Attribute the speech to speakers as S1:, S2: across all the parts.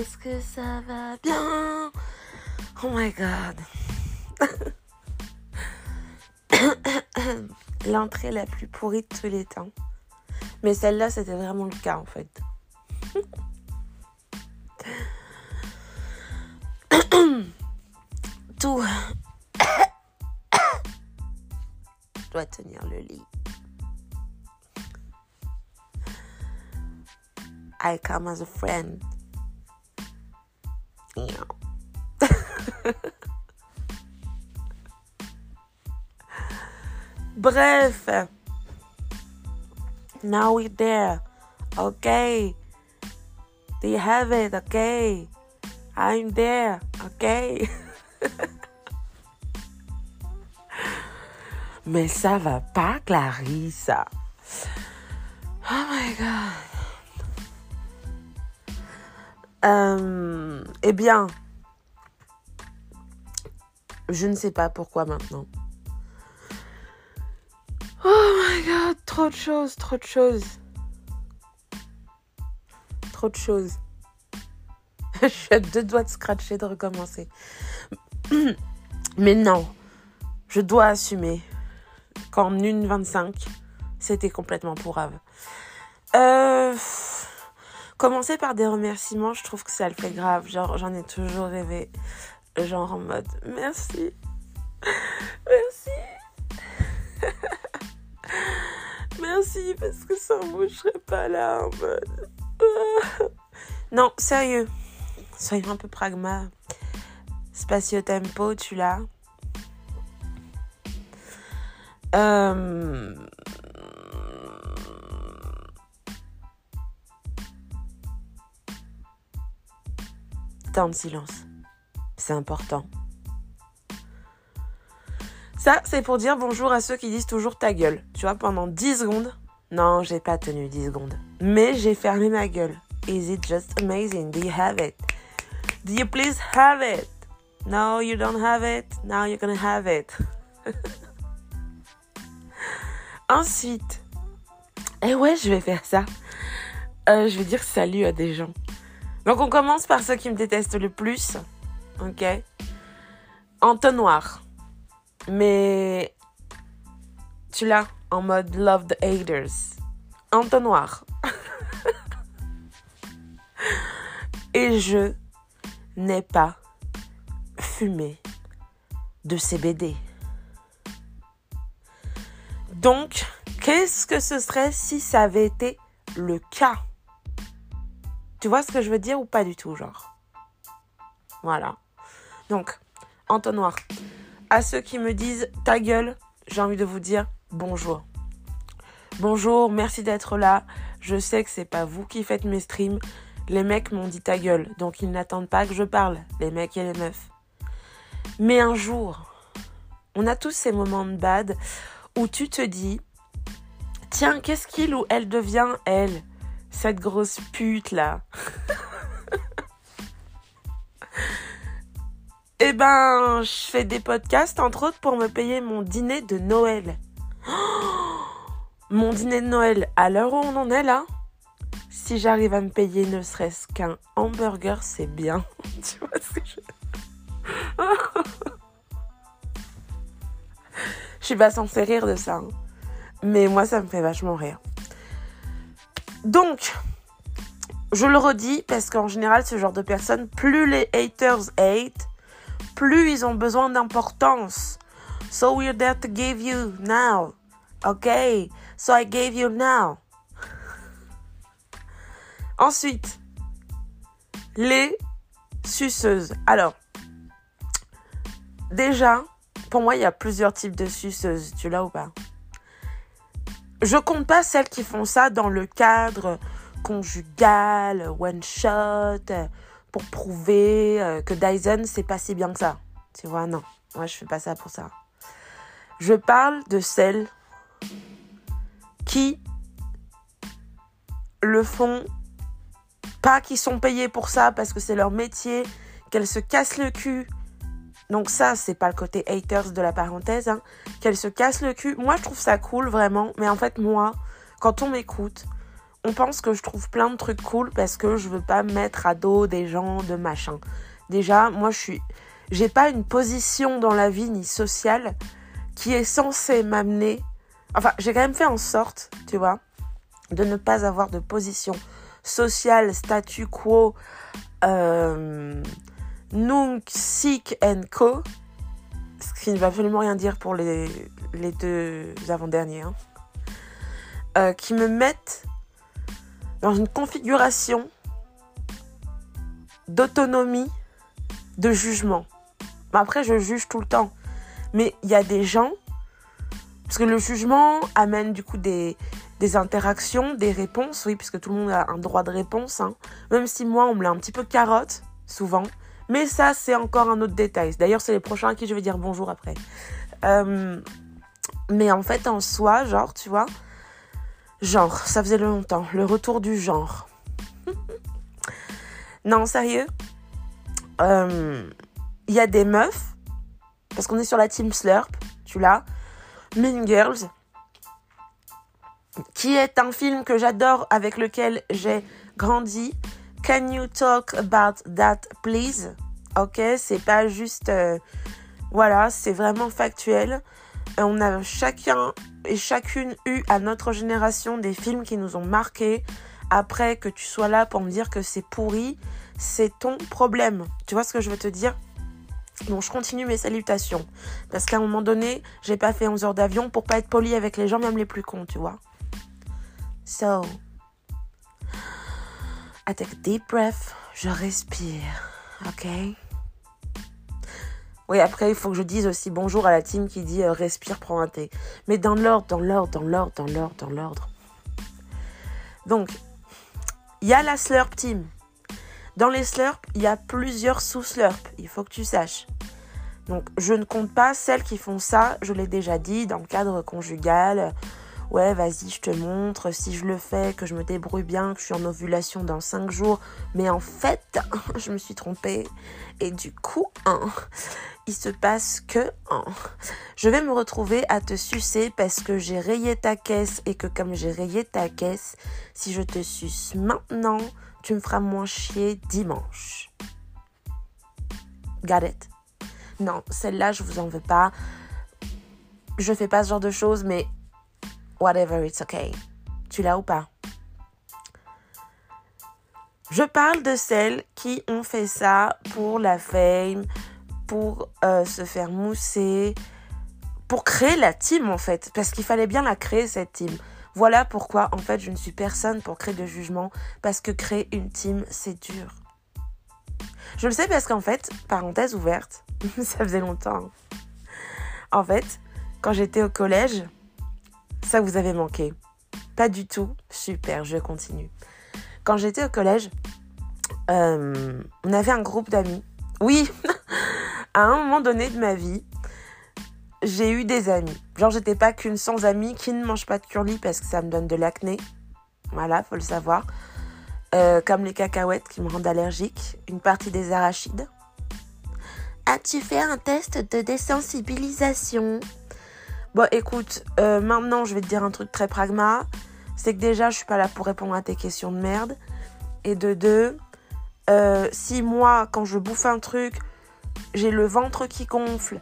S1: Est-ce que ça va bien? Oh my god. L'entrée la plus pourrie de tous les temps. Mais celle-là, c'était vraiment le cas en fait. Tout. doit tenir le lit. I come as a friend. Bref. Now we're there. Okay. You have it? Okay. I'm there. Okay. Mais ça va pas, Clarisse. Oh my god. Euh, eh bien, je ne sais pas pourquoi maintenant. Trop de choses, trop de choses. Trop de choses. je suis à deux doigts de scratcher, de recommencer. Mais non, je dois assumer qu'en 1,25, c'était complètement pourrave. Euh, commencer par des remerciements, je trouve que ça le fait grave. Genre, j'en ai toujours rêvé. Genre en mode merci. Merci. merci parce que sans vous, je pas là en mode. non, sérieux. Soyons un peu pragma. Spatio tempo, tu l'as. Euh... Temps de silence. C'est important. Ça, c'est pour dire bonjour à ceux qui disent toujours ta gueule. Tu vois, pendant 10 secondes. Non, j'ai pas tenu 10 secondes. Mais j'ai fermé ma gueule. Is it just amazing? Do you have it? Do you please have it? No, you don't have it. Now you're gonna have it. Ensuite, eh ouais, je vais faire ça. Euh, je vais dire salut à des gens. Donc on commence par ceux qui me détestent le plus. Ok? Entonnoir. Mais tu l'as en mode love the haters. Entonnoir. Et je n'ai pas fumé de CBD. Donc, qu'est-ce que ce serait si ça avait été le cas? Tu vois ce que je veux dire ou pas du tout, genre? Voilà. Donc, entonnoir. À ceux qui me disent ta gueule, j'ai envie de vous dire bonjour. Bonjour, merci d'être là. Je sais que c'est pas vous qui faites mes streams. Les mecs m'ont dit ta gueule, donc ils n'attendent pas que je parle, les mecs et les meufs. Mais un jour, on a tous ces moments de bad où tu te dis, tiens, qu'est-ce qu'il ou elle devient, elle, cette grosse pute là Eh ben, je fais des podcasts, entre autres, pour me payer mon dîner de Noël. mon dîner de Noël, à l'heure où on en est là, si j'arrive à me payer ne serait-ce qu'un hamburger, c'est bien. tu vois ce que je... Je suis pas censée rire de ça. hein. Mais moi, ça me fait vachement rire. Donc, je le redis parce qu'en général, ce genre de personnes, plus les haters hate, plus ils ont besoin d'importance. So we're there to give you now. Okay? So I gave you now. Ensuite, les suceuses. Alors, déjà, pour moi, il y a plusieurs types de suceuses. Tu l'as ou pas? Je compte pas celles qui font ça dans le cadre conjugal, one shot, pour prouver euh, que Dyson, c'est pas si bien que ça. Tu vois, non. Moi, je fais pas ça pour ça. Je parle de celles qui le font pas qui sont payées pour ça parce que c'est leur métier, qu'elles se cassent le cul. Donc ça, c'est pas le côté haters de la parenthèse, hein. qu'elles se cassent le cul. Moi, je trouve ça cool, vraiment. Mais en fait, moi, quand on m'écoute, on pense que je trouve plein de trucs cool parce que je veux pas mettre à dos des gens de machin. Déjà, moi je suis j'ai pas une position dans la vie ni sociale qui est censée m'amener enfin, j'ai quand même fait en sorte, tu vois, de ne pas avoir de position sociale, statu quo, euh, nunc, sic and co, ce qui ne va absolument rien dire pour les, deux avant-derniers, hein, euh, qui me mettent dans une configuration d'autonomie, de jugement. Après, je juge tout le temps. Mais il y a des gens, parce que le jugement amène du coup des, des interactions, des réponses, oui, puisque tout le monde a un droit de réponse, hein. même si moi, on me l'a un petit peu carotte, souvent. Mais ça, c'est encore un autre détail. D'ailleurs, c'est les prochains à qui je vais dire bonjour après. Euh, mais en fait, en soi, genre, tu vois, genre, ça faisait longtemps, le retour du genre. non, sérieux, euh, il y a des meufs, parce qu'on est sur la team Slurp, tu l'as, Mean Girls, qui est un film que j'adore, avec lequel j'ai grandi. Can you talk about that, please? Ok, c'est pas juste. Euh, voilà, c'est vraiment factuel. On a chacun et chacune eu à notre génération des films qui nous ont marqués. Après que tu sois là pour me dire que c'est pourri, c'est ton problème. Tu vois ce que je veux te dire? Bon, je continue mes salutations. Parce qu'à un moment donné, j'ai pas fait 11 heures d'avion pour pas être poli avec les gens, même les plus cons, tu vois. So, I take deep breath. Je respire. Ok? Oui, après, il faut que je dise aussi bonjour à la team qui dit euh, respire, prends un thé. Mais dans l'ordre, dans l'ordre, dans l'ordre, dans l'ordre, dans l'ordre. Donc, il y a la slurp team. Dans les slurps, il y a plusieurs sous-slurps. Il faut que tu saches. Donc, je ne compte pas celles qui font ça. Je l'ai déjà dit dans le cadre conjugal ouais, vas-y, je te montre, si je le fais, que je me débrouille bien, que je suis en ovulation dans 5 jours. Mais en fait, je me suis trompée. Et du coup, hein, se passe que je vais me retrouver à te sucer parce que j'ai rayé ta caisse et que comme j'ai rayé ta caisse, si je te suce maintenant, tu me feras moins chier dimanche. Got it? Non, celle-là, je vous en veux pas. Je fais pas ce genre de choses, mais whatever, it's okay. Tu l'as ou pas? Je parle de celles qui ont fait ça pour la fame, pour euh, se faire mousser, pour créer la team en fait, parce qu'il fallait bien la créer cette team. Voilà pourquoi en fait je ne suis personne pour créer de jugement, parce que créer une team c'est dur. Je le sais parce qu'en fait, parenthèse ouverte, ça faisait longtemps. En fait, quand j'étais au collège, ça vous avez manqué. Pas du tout. Super, je continue. Quand j'étais au collège, euh, on avait un groupe d'amis. Oui, à un moment donné de ma vie, j'ai eu des amis. Genre, j'étais pas qu'une sans amis qui ne mange pas de curly parce que ça me donne de l'acné. Voilà, faut le savoir. Euh, comme les cacahuètes qui me rendent allergique. Une partie des arachides. As-tu fait un test de désensibilisation? Bon, écoute, euh, maintenant, je vais te dire un truc très pragma. C'est que déjà, je suis pas là pour répondre à tes questions de merde. Et de deux, euh, si moi, quand je bouffe un truc, j'ai le ventre qui gonfle,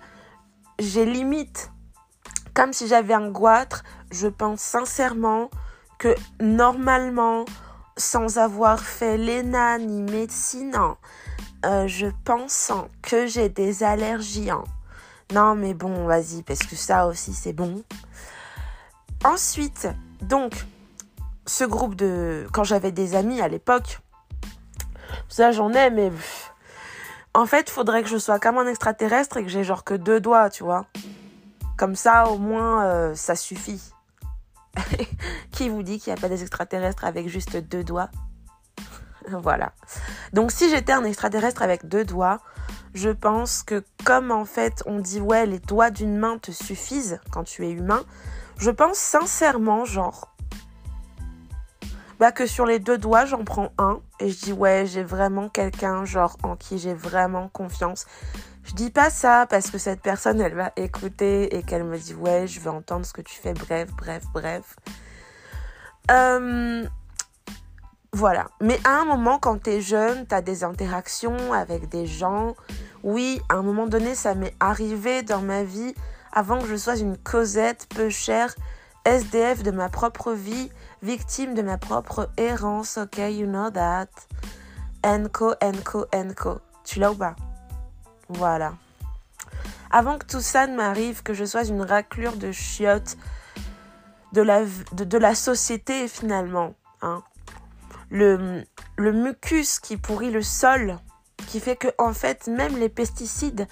S1: j'ai limite, comme si j'avais un goitre, je pense sincèrement que normalement, sans avoir fait l'ENA ni médecine, euh, je pense que j'ai des allergies. Hein. Non, mais bon, vas-y, parce que ça aussi, c'est bon. Ensuite, donc, ce groupe de... Quand j'avais des amis à l'époque, ça j'en ai, mais... En fait, faudrait que je sois comme un extraterrestre et que j'ai genre que deux doigts, tu vois. Comme ça, au moins, euh, ça suffit. Qui vous dit qu'il n'y a pas des extraterrestres avec juste deux doigts? Voilà. Donc si j'étais un extraterrestre avec deux doigts, je pense que comme en fait on dit ouais les doigts d'une main te suffisent quand tu es humain, je pense sincèrement genre bah que sur les deux doigts j'en prends un et je dis ouais j'ai vraiment quelqu'un genre en qui j'ai vraiment confiance. Je dis pas ça parce que cette personne elle va écouter et qu'elle me dit ouais je veux entendre ce que tu fais bref bref bref. Euh, voilà. Mais à un moment, quand t'es jeune, t'as des interactions avec des gens. Oui, à un moment donné, ça m'est arrivé dans ma vie avant que je sois une Cosette peu chère, SDF de ma propre vie, victime de ma propre errance. Ok, you know that. Enco, enco, enco. Tu l'as ou pas? Voilà. Avant que tout ça ne m'arrive, que je sois une raclure de chiottes de la, société finalement. Hein. Le, le mucus qui pourrit le sol, qui fait que en fait même les pesticides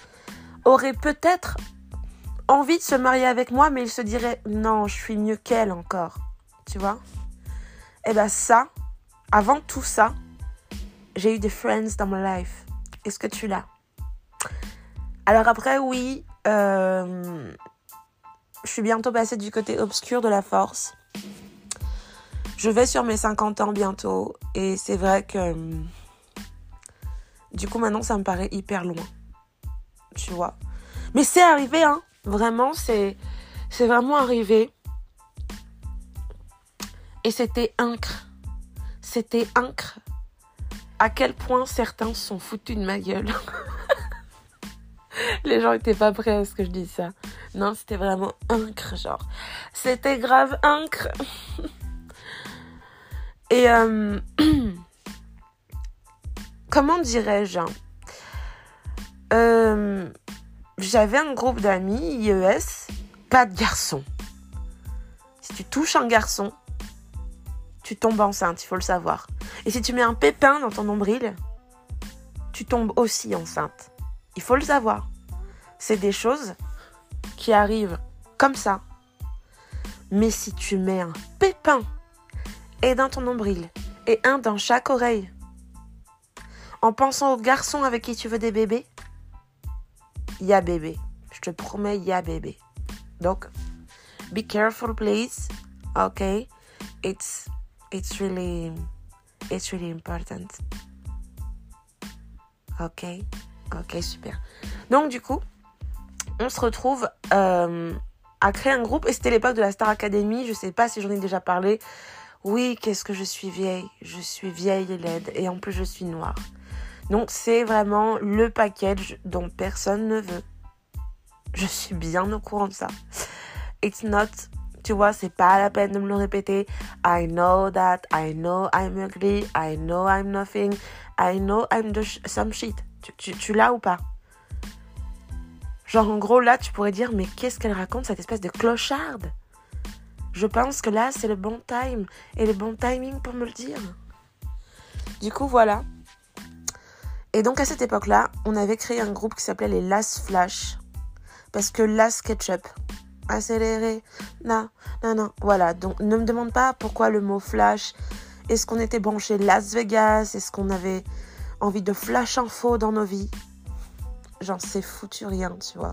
S1: auraient peut-être envie de se marier avec moi, mais ils se diraient non, je suis mieux qu'elle encore. Tu vois Et eh bien ça, avant tout ça, j'ai eu des friends dans ma life. Est-ce que tu l'as? Alors après, oui, euh, je suis bientôt passée du côté obscur de la force. Je vais sur mes 50 ans bientôt et c'est vrai que du coup maintenant ça me paraît hyper loin. Tu vois? Mais c'est arrivé hein. Vraiment c'est c'est vraiment arrivé. Et c'était incre. C'était incre. À quel point certains sont foutus de ma gueule. Les gens étaient pas prêts à ce que je dise ça. Non, c'était vraiment incre, genre. C'était grave incre. Et euh, comment dirais-je hein? euh, J'avais un groupe d'amis IES, pas de garçons. Si tu touches un garçon, tu tombes enceinte, il faut le savoir. Et si tu mets un pépin dans ton nombril, tu tombes aussi enceinte. Il faut le savoir. C'est des choses qui arrivent comme ça. Mais si tu mets un pépin et dans ton nombril et un dans chaque oreille, en pensant au garçon avec qui tu veux des bébés, il y a bébé. Je te promets, il y a bébé. Donc, be careful, please. Okay, it's it's really it's really important. Ok, ok, super. Donc du coup, on se retrouve euh, à créer un groupe. Et c'était l'époque de la Star Academy. Je sais pas si j'en ai déjà parlé. Oui, qu'est-ce que je suis vieille? Je suis vieille et laide. Et en plus, je suis noire. Donc, c'est vraiment le package dont personne ne veut. Je suis bien au courant de ça. It's not, tu vois, c'est pas la peine de me le répéter. I know that. I know I'm ugly. I know I'm nothing. I know I'm some shit. Tu, tu, tu l'as ou pas? Genre, en gros, là, tu pourrais dire, mais qu'est-ce qu'elle raconte, cette espèce de clocharde? Je pense que là, c'est le bon time et le bon timing pour me le dire. Du coup, voilà. Et donc, à cette époque-là, on avait créé un groupe qui s'appelait les Las Flash. Parce que Las Ketchup, accéléré, non, non, non. Voilà, donc ne me demande pas pourquoi le mot flash. Est-ce qu'on était branché Las Vegas? Est-ce qu'on avait envie de flash info dans nos vies? J'en sais foutu rien, tu vois.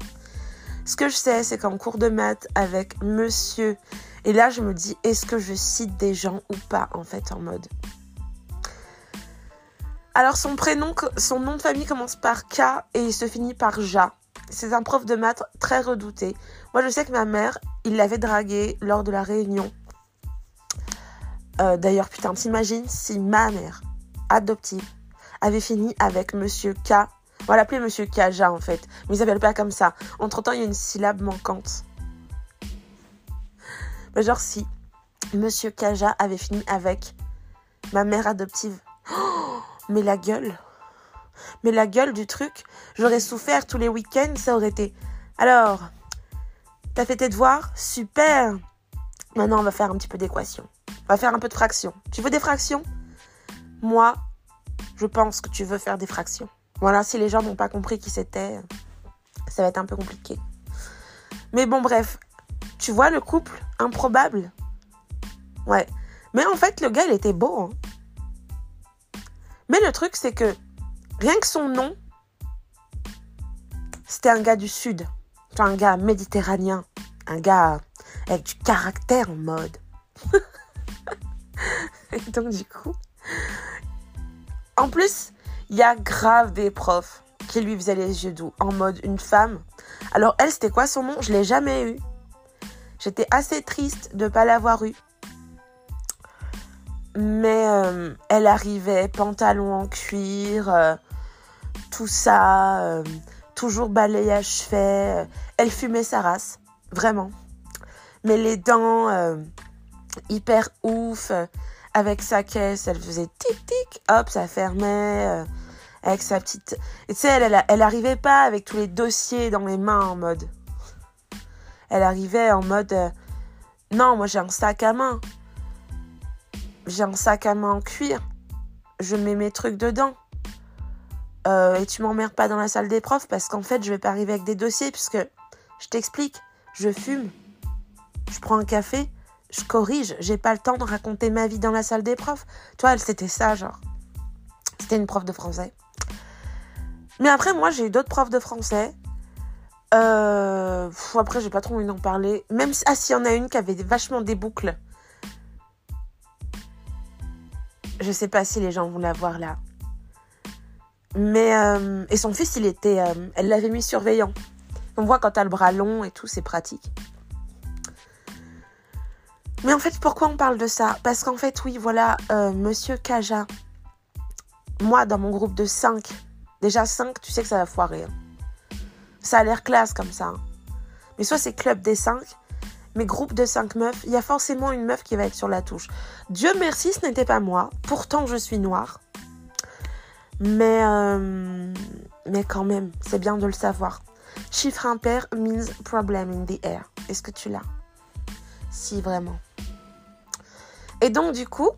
S1: Ce que je sais, c'est qu'en cours de maths avec monsieur, et là je me dis, est-ce que je cite des gens ou pas, en fait, en mode? Alors son prénom, son nom de famille commence par K et il se finit par Ja. C'est un prof de maths très redouté. Moi je sais que ma mère, il l'avait dragué lors de la réunion. Euh, d'ailleurs, putain, t'imagines si ma mère adoptive avait fini avec monsieur K on va l'appeler Monsieur Kaja en fait. Mais il s'appelle pas comme ça. Entre temps, il y a une syllabe manquante. Mais genre si Monsieur Kaja avait fini avec ma mère adoptive. Oh, mais la gueule. Mais la gueule du truc. J'aurais souffert tous les week-ends, ça aurait été. Alors, t'as fait tes devoirs? Super. Maintenant, on va faire un petit peu d'équation. On va faire un peu de fractions. Tu veux des fractions? Moi, je pense que tu veux faire des fractions. Voilà, si les gens n'ont pas compris qui c'était, ça va être un peu compliqué. Mais bon, bref, tu vois le couple? Improbable Ouais. Mais en fait, le gars, il était beau. Hein. Mais le truc, c'est que rien que son nom, c'était un gars du Sud. Un gars méditerranéen. Un gars avec du caractère en mode. Et donc, du coup. En plus, il y a grave des profs qui lui faisaient les yeux doux, en mode une femme. Alors elle, c'était quoi son nom? Je l'ai jamais eu. J'étais assez triste de ne pas l'avoir eu. Mais euh, elle arrivait, pantalon en cuir, euh, tout ça, euh, toujours balayage fait. Elle fumait sa race, vraiment. Mais les dents hyper ouf, avec sa caisse, elle faisait tic tic, hop, ça fermait avec sa petite. Et tu sais, elle, elle, elle, arrivait pas avec tous les dossiers dans les mains en mode. Elle arrivait en mode. non, moi j'ai un sac à main j'ai un sac à main en cuir, je mets mes trucs dedans. Euh, et tu m'emmerdes pas dans la salle des profs parce qu'en fait, je vais pas arriver avec des dossiers puisque je t'explique, je fume, je prends un café, je corrige, j'ai pas le temps de raconter ma vie dans la salle des profs. Toi, elle, c'était ça, genre. C'était une prof de français. Mais après, moi, j'ai eu d'autres profs de français. Euh, après, j'ai pas trop envie d'en parler. Même ah, s'il y en a une qui avait vachement des boucles. Je sais pas si les gens vont la voir là. Mais euh, et son fils, il était, euh, elle l'avait mis surveillant. On voit quand t'as le bras long et tout, c'est pratique. Mais en fait, pourquoi on parle de ça? Parce qu'en fait, oui, voilà, euh, Monsieur Kaja. Moi, dans mon groupe de 5, déjà 5, tu sais que ça va foirer. Hein. Ça a l'air classe comme ça. Hein. Mais soit c'est club des 5, mes groupes de 5 meufs, il y a forcément une meuf qui va être sur la touche. Dieu merci, ce n'était pas moi. Pourtant, je suis noire. Mais, euh, mais quand même, c'est bien de le savoir. Chiffre impair means problem in the air. Est-ce que tu l'as? Si, vraiment. Et donc, du coup,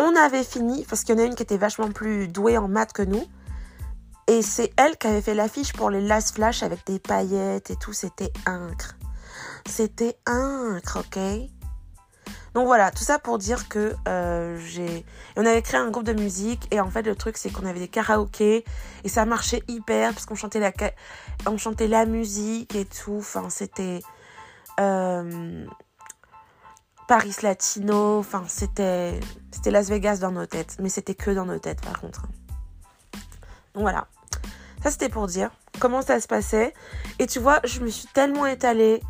S1: on avait fini, parce qu'il y en a une qui était vachement plus douée en maths que nous. Et c'est elle qui avait fait l'affiche pour les last flash avec des paillettes et tout. C'était incre. C'était un ok? Donc voilà, tout ça pour dire que euh, j'ai... On avait créé un groupe de musique et en fait le truc c'est qu'on avait des karaokés et ça marchait hyper parce qu'on chantait la, on chantait la musique et tout. Enfin c'était... Euh, Paris Latino, enfin c'était c'était Las Vegas dans nos têtes, mais c'était que dans nos têtes par contre. Donc voilà, ça c'était pour dire comment ça se passait. Et tu vois, je me suis tellement étalée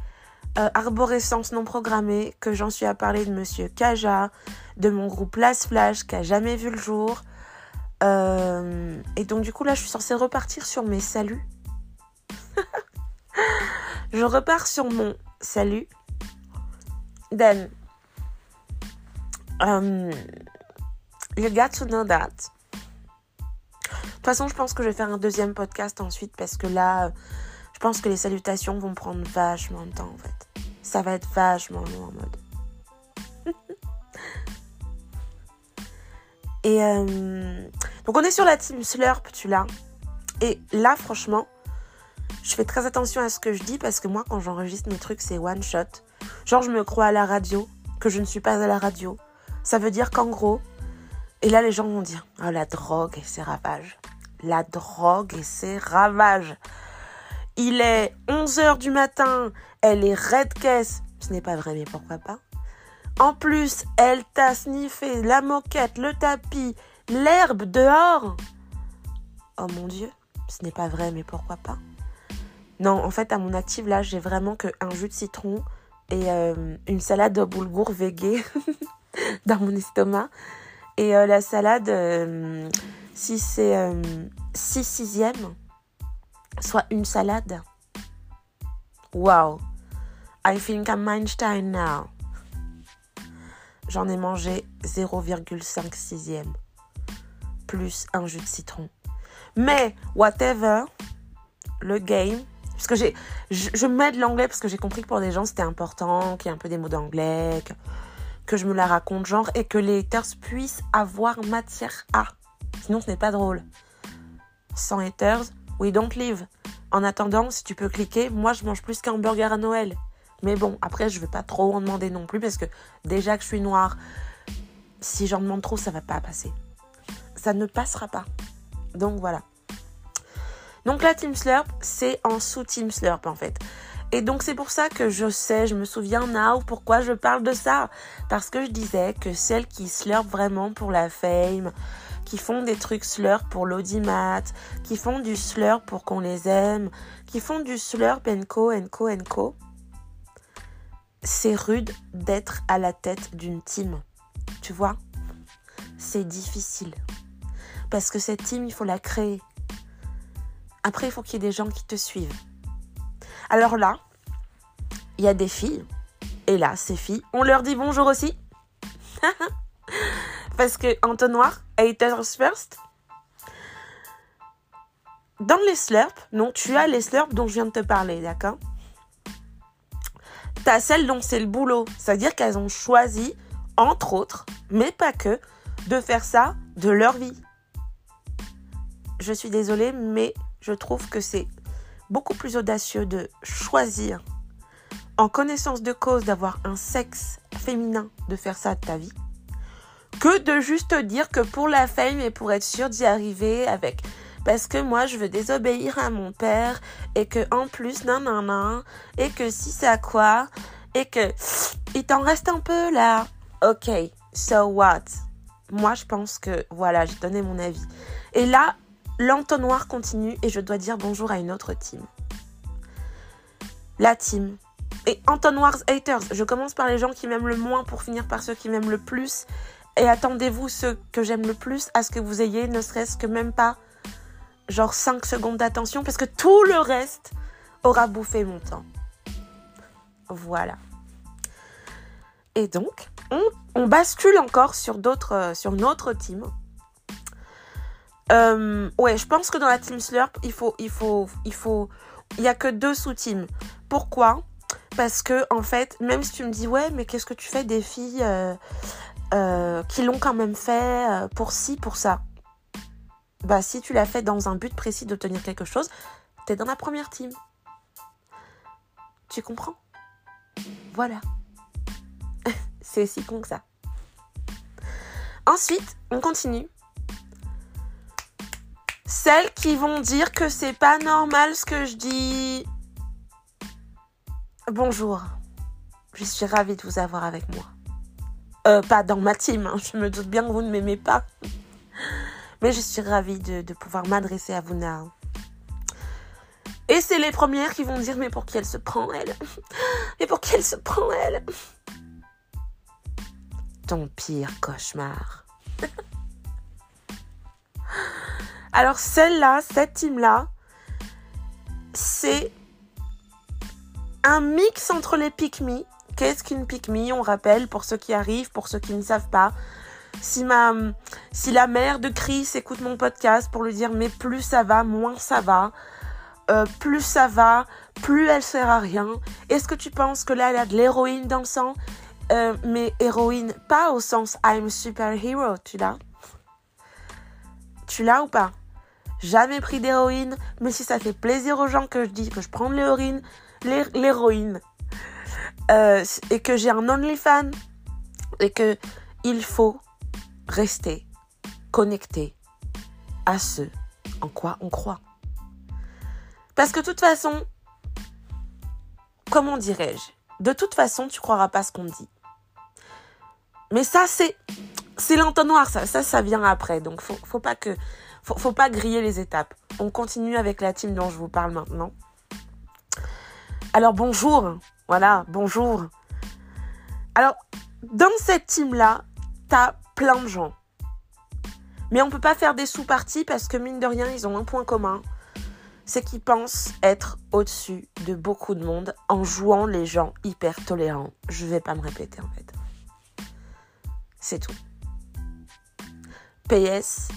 S1: euh, arborescence non programmée, que j'en suis à parler de Monsieur Kaja, de mon groupe Las Flash qui a jamais vu le jour. Euh, et donc du coup là, je suis censée repartir sur mes saluts. je repars sur mon salut. Then, um, you got to know that. De toute façon, je pense que je vais faire un deuxième podcast ensuite parce que là, je pense que les salutations vont prendre vachement de temps en fait ça va être vachement long en mode. Et euh, donc on est sur la team Slurp, tu l'as. Et là, franchement, je fais très attention à ce que je dis parce que moi, quand j'enregistre mes trucs, c'est one shot. Genre, je me crois à la radio, que je ne suis pas à la radio. Ça veut dire qu'en gros, et là, les gens vont dire, oh, la drogue et ses ravages. La drogue et ses ravages. Il est 11h du matin, elle est red caisse. Ce n'est pas vrai, mais pourquoi pas En plus, elle t'a sniffé la moquette, le tapis, l'herbe dehors. Oh mon dieu, ce n'est pas vrai, mais pourquoi pas Non, en fait, à mon active, là, j'ai vraiment qu'un jus de citron et euh, une salade de boulgour végé dans mon estomac. Et euh, la salade, euh, si c'est 6 sixièmes, soit une salade. Wow. I think I'm Einstein now. J'en ai mangé 0,5 sixième. Plus un jus de citron. Mais, whatever, le game. Parce que j'ai, je, je mets de l'anglais parce que j'ai compris que pour des gens c'était important, qu'il y ait un peu des mots d'anglais, que, que je me la raconte genre et que les haters puissent avoir matière à. Sinon ce n'est pas drôle. Sans haters, we don't live. En attendant, si tu peux cliquer, moi je mange plus qu'un burger à Noël. Mais bon, après, je vais pas trop en demander non plus parce que déjà que je suis noire, si j'en demande trop, ça va pas passer. Ça ne passera pas. Donc voilà. Donc la Team Slurp, c'est en sous Team Slurp en fait. Et donc c'est pour ça que je sais, je me souviens now pourquoi je parle de ça. Parce que je disais que celles qui slurp vraiment pour la fame, qui font des trucs slurp pour l'audimat, qui font du slurp pour qu'on les aime, qui font du slurp and co, and co, and co, c'est rude d'être à la tête d'une team. tu vois, c'est difficile. Parce que cette team, il faut la créer. Après, il faut qu'il y ait des gens qui te suivent. Alors là, il y a des filles. Et là, ces filles, on leur dit bonjour aussi. Parce que entonnoir, haters first. Dans les slurps, non, tu as les slurps dont je viens de te parler, d'accord? T'as celles dont c'est le boulot. C'est-à-dire qu'elles ont choisi, entre autres, mais pas que, de faire ça de leur vie. Je suis désolée, mais je trouve que c'est beaucoup plus audacieux de choisir, en connaissance de cause, d'avoir un sexe féminin, de faire ça de ta vie, que de juste dire que pour la fame et pour être sûr d'y arriver avec parce que moi je veux désobéir à mon père et que en plus non non non et que si ça quoi et que il t'en reste un peu là. OK, so what? Moi je pense que voilà, j'ai donné mon avis. Et là, l'entonnoir continue et je dois dire bonjour à une autre team. La team. Et entonnoirs haters, je commence par les gens qui m'aiment le moins pour finir par ceux qui m'aiment le plus. Et attendez-vous ceux que j'aime le plus à ce que vous ayez ne serait-ce que même pas genre 5 secondes d'attention parce que tout le reste aura bouffé mon temps. Voilà. Et donc, on, bascule encore sur d'autres, euh, sur une autre team. Euh, ouais, je pense que dans la team Slurp, il faut, il faut, il faut, il y a que deux sous-teams. Pourquoi? Parce que en fait, même si tu me dis ouais, mais qu'est-ce que tu fais des filles euh, qui l'ont quand même fait pour ci, pour ça bah, si tu l'as fait dans un but précis d'obtenir quelque chose, tu es dans la première team. Tu comprends? Voilà. C'est aussi con que ça. Ensuite, on continue. Celles qui vont dire que c'est pas normal ce que je dis. Bonjour. Je suis ravie de vous avoir avec moi. Euh, pas dans ma team, hein. je me doute bien que vous ne m'aimez pas. Mais je suis ravie de, pouvoir m'adresser à vous now. Et c'est les premières qui vont dire mais pour qui elle se prend elle? Mais pour qui elle se prend elle? Ton pire cauchemar. Alors celle-là, cette team-là, c'est un mix entre les pick Qu'est-ce qu'une pick On rappelle pour ceux qui arrivent, pour ceux qui ne savent pas. Si, ma, si la mère de Chris écoute mon podcast pour lui dire mais plus ça va, moins ça va, euh, plus ça va, plus elle sert à rien. Est-ce que tu penses que là elle a de l'héroïne dans le sang? Euh, Mais héroïne, pas au sens I'm super hero, tu l'as? Tu l'as ou pas? Jamais pris d'héroïne, mais si ça fait plaisir aux gens que je dis que je prends de l'héroïne, l'héroïne, euh, et que j'ai un OnlyFans, et que il faut rester connecté à ce en quoi on croit. Parce que de toute façon, comment dirais-je? De toute façon, tu croiras pas ce qu'on dit. Mais ça, c'est l'entonnoir, ça, ça, vient après. Donc, faut, faut, faut pas griller les étapes. On continue avec la team dont je vous parle maintenant. Alors, bonjour. Voilà, bonjour. Alors, dans cette team-là, t'as plein de gens. Mais on peut pas faire des sous-parties parce que mine de rien, ils ont un point commun. C'est qu'ils pensent être au-dessus de beaucoup de monde en jouant les gens hyper tolérants. Je vais pas me répéter en fait. C'est tout. PS,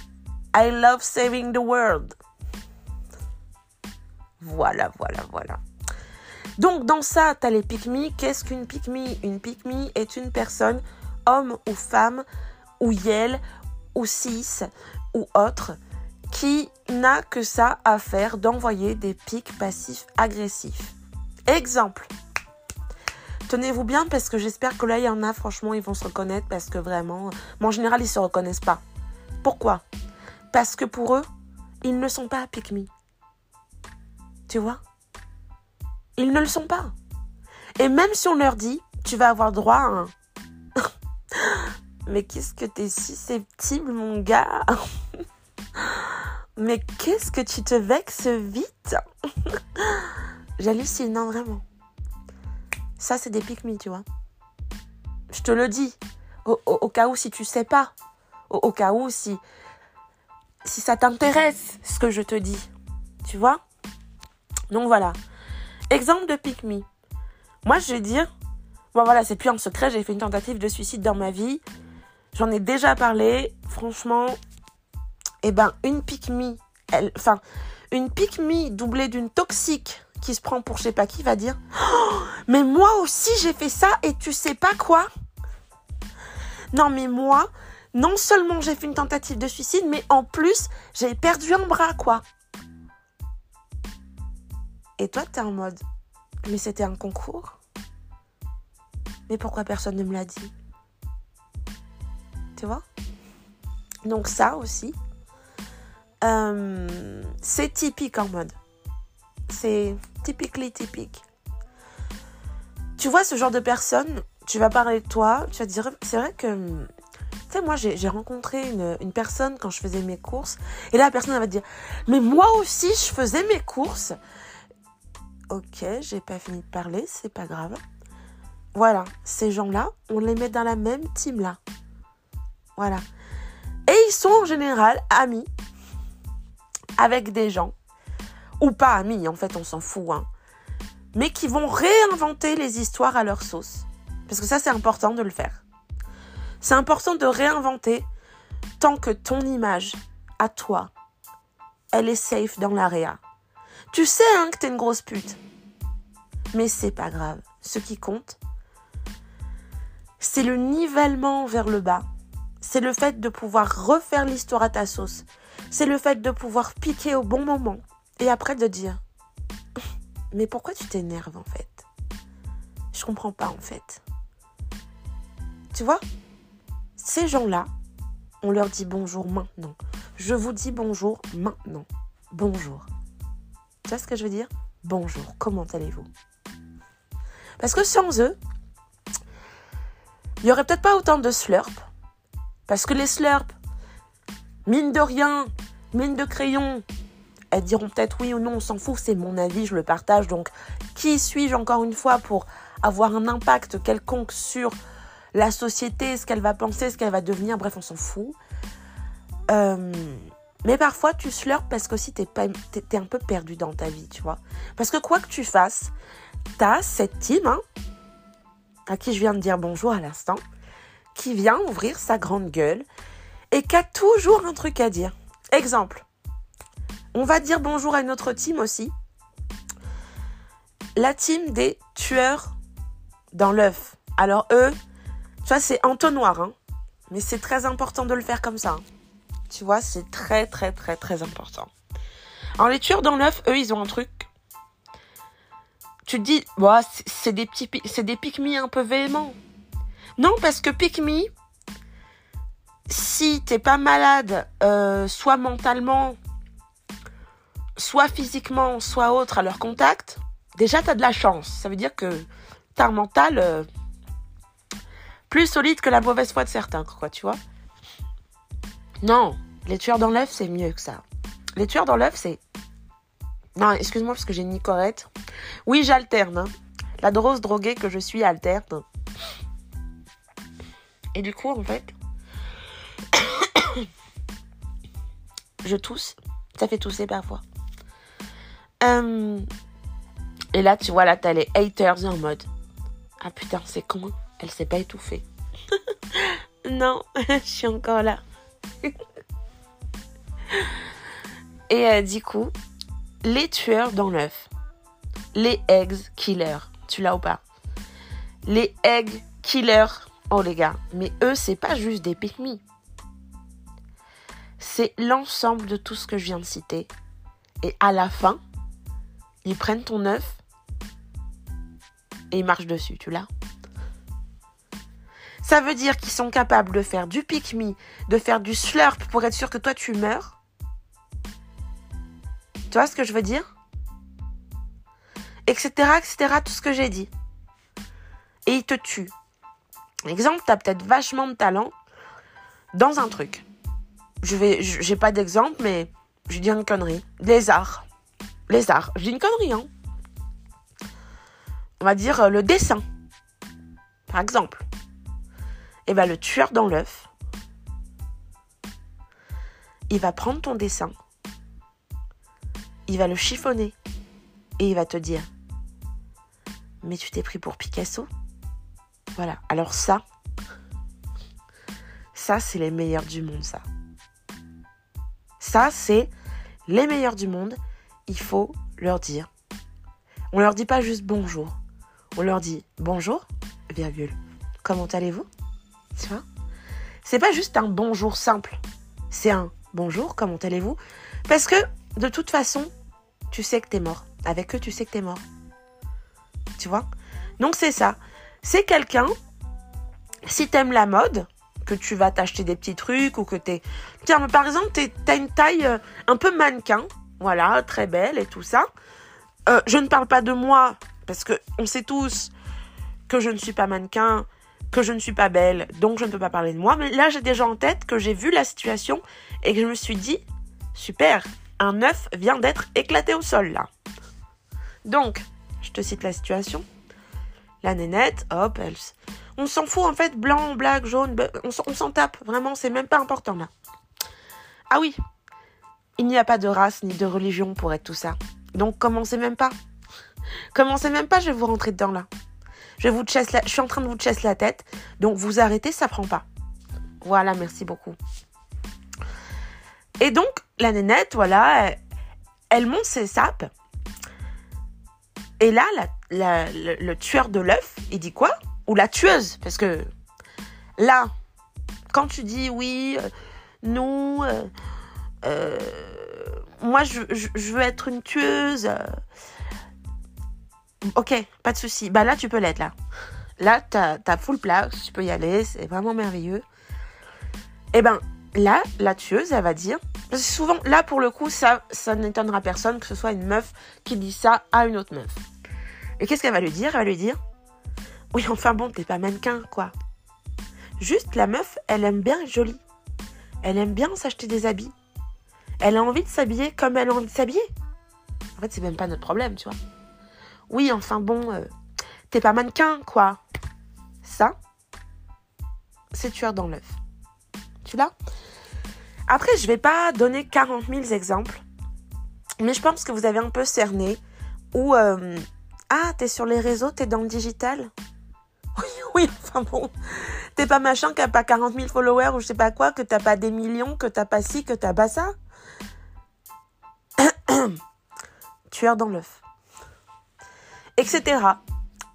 S1: I love saving the world. Voilà, voilà, voilà. Donc dans ça, tu as les pick Qu'est-ce qu'une pick Une pick est une personne, homme ou femme, ou Yel, ou Cis, ou autre, qui n'a que ça à faire d'envoyer des pics passifs agressifs. Exemple. Tenez-vous bien parce que j'espère que là il y en a, franchement, ils vont se reconnaître parce que vraiment, en général, ils se reconnaissent pas. Pourquoi? Parce que pour eux, ils ne sont pas pick. Tu vois? Ils ne le sont pas. Et même si on leur dit, tu vas avoir droit à mais qu'est-ce que t'es susceptible, mon gars? Mais qu'est-ce que tu te vexes vite? J'hallucine, non, vraiment. Ça, c'est des pique tu vois. Je te le dis. Au, cas où si tu sais pas. Au, cas où si, si ça t'intéresse ce que je te dis. Tu vois? Donc voilà. Exemple de pick me. Moi, je vais dire, bon voilà, c'est plus un secret, j'ai fait une tentative de suicide dans ma vie. J'en ai déjà parlé. Franchement, eh ben, une pick me, enfin, une pick doublée d'une toxique qui se prend pour je sais pas qui va dire oh, mais moi aussi j'ai fait ça et tu sais pas quoi? Non mais moi non seulement j'ai fait une tentative de suicide mais en plus j'ai perdu un bras quoi et toi t'es en mode mais c'était un concours? Mais pourquoi personne ne me l'a dit? Tu vois? Donc ça aussi euh, c'est typique en mode c'est typiquement typique. Tu vois ce genre de personne, tu vas parler de toi, tu vas te dire, c'est vrai que, tu sais, moi j'ai rencontré une, une, personne quand je faisais mes courses, et là la personne va te dire, mais moi aussi je faisais mes courses. Ok, j'ai pas fini de parler, c'est pas grave. Voilà, ces gens-là, on les met dans la même team là. Voilà. Et ils sont en général amis avec des gens ou pas amis, en fait, on s'en fout, hein, mais qui vont réinventer les histoires à leur sauce. Parce que ça, c'est important de le faire. C'est important de réinventer tant que ton image, à toi, elle est safe dans l'area. Tu sais hein, que t'es une grosse pute. Mais c'est pas grave. Ce qui compte, c'est le nivellement vers le bas. C'est le fait de pouvoir refaire l'histoire à ta sauce. C'est le fait de pouvoir piquer au bon moment. Et après de dire, mais pourquoi tu t'énerves en fait? Je comprends pas en fait. Tu vois? Ces gens-là, on leur dit bonjour maintenant. Je vous dis bonjour maintenant. Bonjour. Tu vois ce que je veux dire? Bonjour, comment allez-vous? Parce que sans eux, il n'y aurait peut-être pas autant de slurp. Parce que les slurps, mine de rien, mine de crayon, elles diront peut-être oui ou non, on s'en fout, c'est mon avis, je le partage. Donc, qui suis-je encore une fois pour avoir un impact quelconque sur la société, ce qu'elle va penser, ce qu'elle va devenir, bref, on s'en fout. Euh, mais parfois, tu slurpes parce que pas, t'es, un peu perdu dans ta vie, tu vois. Parce que quoi que tu fasses, t'as cette team, hein, à qui je viens de dire bonjour à l'instant, qui vient ouvrir sa grande gueule et qui a toujours un truc à dire. Exemple, on va dire bonjour à une autre team aussi. La team des tueurs dans l'œuf. Alors eux, tu vois, c'est entonnoir, hein. Mais c'est très important de le faire comme ça. Hein. Tu vois, c'est très, très, très, très important. Alors les tueurs dans l'œuf, eux, ils ont un truc. Tu te dis, bah, c'est des petits, c'est un peu véhéments. Non, parce que pick si t'es pas malade, euh, soit mentalement, soit physiquement, soit autre à leur contact, déjà tu as de la chance. Ça veut dire que tu as un mental euh, plus solide que la mauvaise foi de certains, quoi, tu vois. Non, les tueurs dans l'œuf, c'est mieux que ça. Les tueurs dans l'œuf, c'est. Non, excuse-moi parce que j'ai une correcte. Oui, j'alterne. Hein. La drose droguée que je suis alterne. Et du coup, en fait, je tousse. Ça fait tousser parfois. Euh, et là, tu vois, là, t'as les haters en mode Ah putain, c'est con, elle s'est pas étouffée. non, je suis encore là. et euh, du coup, les tueurs dans l'œuf, les eggs killers, tu l'as ou pas? Les egg killers, oh les gars, mais eux, c'est pas juste des pick C'est l'ensemble de tout ce que je viens de citer. Et à la fin, ils prennent ton œuf et ils marchent dessus, tu l'as? Ça veut dire qu'ils sont capables de faire du pick-me, de faire du slurp pour être sûr que toi tu meurs. Tu vois ce que je veux dire? Etc, etc, tout ce que j'ai dit. Et ils te tuent. Exemple, tu as peut-être vachement de talent dans un truc. Je vais, j'ai pas d'exemple, mais je dis une connerie. Les arts les arts. Je dis une connerie, hein. On va dire euh, le dessin, par exemple. Et bien le tueur dans l'œuf, il va prendre ton dessin, il va le chiffonner et il va te dire Mais tu t'es pris pour Picasso? Voilà. Alors ça, ça c'est les meilleurs du monde, ça. Ça c'est les meilleurs du monde. Il faut leur dire. On leur dit pas juste bonjour. On leur dit bonjour, virgule. Comment allez-vous? Tu vois C'est pas juste un bonjour simple. C'est un bonjour, comment allez-vous? Parce que de toute façon, tu sais que t'es mort. Avec eux, tu sais que t'es mort. Tu vois? Donc c'est ça. C'est quelqu'un, si t'aimes la mode, que tu vas t'acheter des petits trucs ou que t'es... Tiens, par exemple, t'as une taille euh, un peu mannequin. Voilà, très belle et tout ça. Euh, je ne parle pas de moi, parce que on sait tous que je ne suis pas mannequin, que je ne suis pas belle, donc je ne peux pas parler de moi. Mais là, j'ai déjà en tête que j'ai vu la situation et que je me suis dit, super, un œuf vient d'être éclaté au sol là. Donc, je te cite la situation. La nénette, hop, elle... On s'en fout en fait, blanc, black, jaune, on s'en tape, vraiment, c'est même pas important là. Ah oui, il n'y a pas de race ni de religion pour être tout ça. Donc commencez même pas. Commencez même pas, je vais vous rentrer dedans là. Je, vous la... je suis en train de vous chasser la tête, donc vous arrêtez, ça prend pas. Voilà, merci beaucoup. Et donc, la nénette, voilà, elle, monte ses sapes. Et là, le, tueur de l'œuf, il dit quoi? Ou la tueuse, parce que là, quand tu dis oui, euh, nous, euh, euh, moi, je, veux être une tueuse. Ok, pas de souci. Bah là, tu peux l'être là. Là, t'as as full place, tu peux y aller, c'est vraiment merveilleux. Et eh ben, là, la tueuse, elle va dire, parce souvent, là, pour le coup, ça, ça n'étonnera personne que ce soit une meuf qui dit ça à une autre meuf. Et qu'est-ce qu'elle va lui dire? Elle va lui dire, oui, enfin bon, t'es pas mannequin, quoi. Juste, la meuf, elle aime bien être jolie. Elle aime bien s'acheter des habits. Elle a envie de s'habiller comme elle a envie de s'habiller. En fait, c'est même pas notre problème, tu vois. Oui, enfin bon, euh, t'es pas mannequin, quoi. Ça, c'est tueur dans l'œuf. Tu l'as? Après, je vais pas donner 40 000 exemples, mais je pense que vous avez un peu cerné. Ou, euh, ah, t'es sur les réseaux, t'es dans le digital? Oui, oui, enfin bon. T'es pas machin qui a pas 40 000 followers ou je sais pas quoi, que t'as pas des millions, que t'as pas ci, que t'as pas ça? Tueur dans l'œuf. Etc.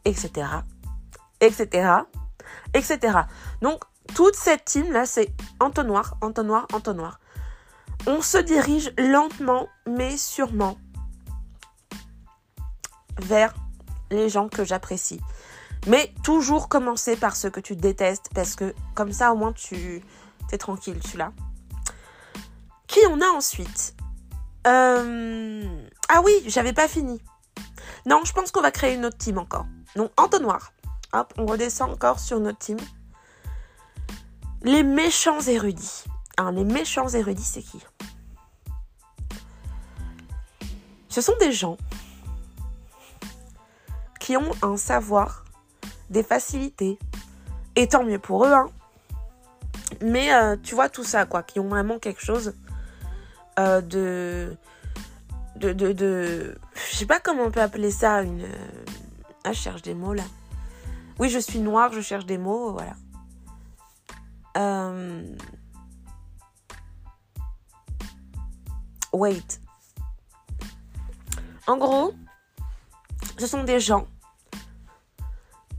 S1: Etc. Etc. Etc. Donc, toute cette team là, c'est entonnoir, entonnoir, entonnoir. On se dirige lentement mais sûrement vers les gens que j'apprécie. Mais toujours commencer par ceux que tu détestes parce que comme ça au moins tu es tranquille, tu l'as. Qui on a ensuite? Euh, Ah oui, j'avais pas fini. Non, je pense qu'on va créer une autre team encore. Donc entonnoir. Hop, on redescend encore sur notre team. Les méchants érudits. Alors, les méchants érudits, c'est qui? Ce sont des gens qui ont un savoir, des facilités, et tant mieux pour eux, hein. Mais euh, tu vois tout ça, quoi, qui ont vraiment quelque chose euh, de, de, je sais pas comment on peut appeler ça, une, ah, je cherche des mots là. Oui, je suis noire, je cherche des mots, voilà. Euh, wait. En gros, ce sont des gens.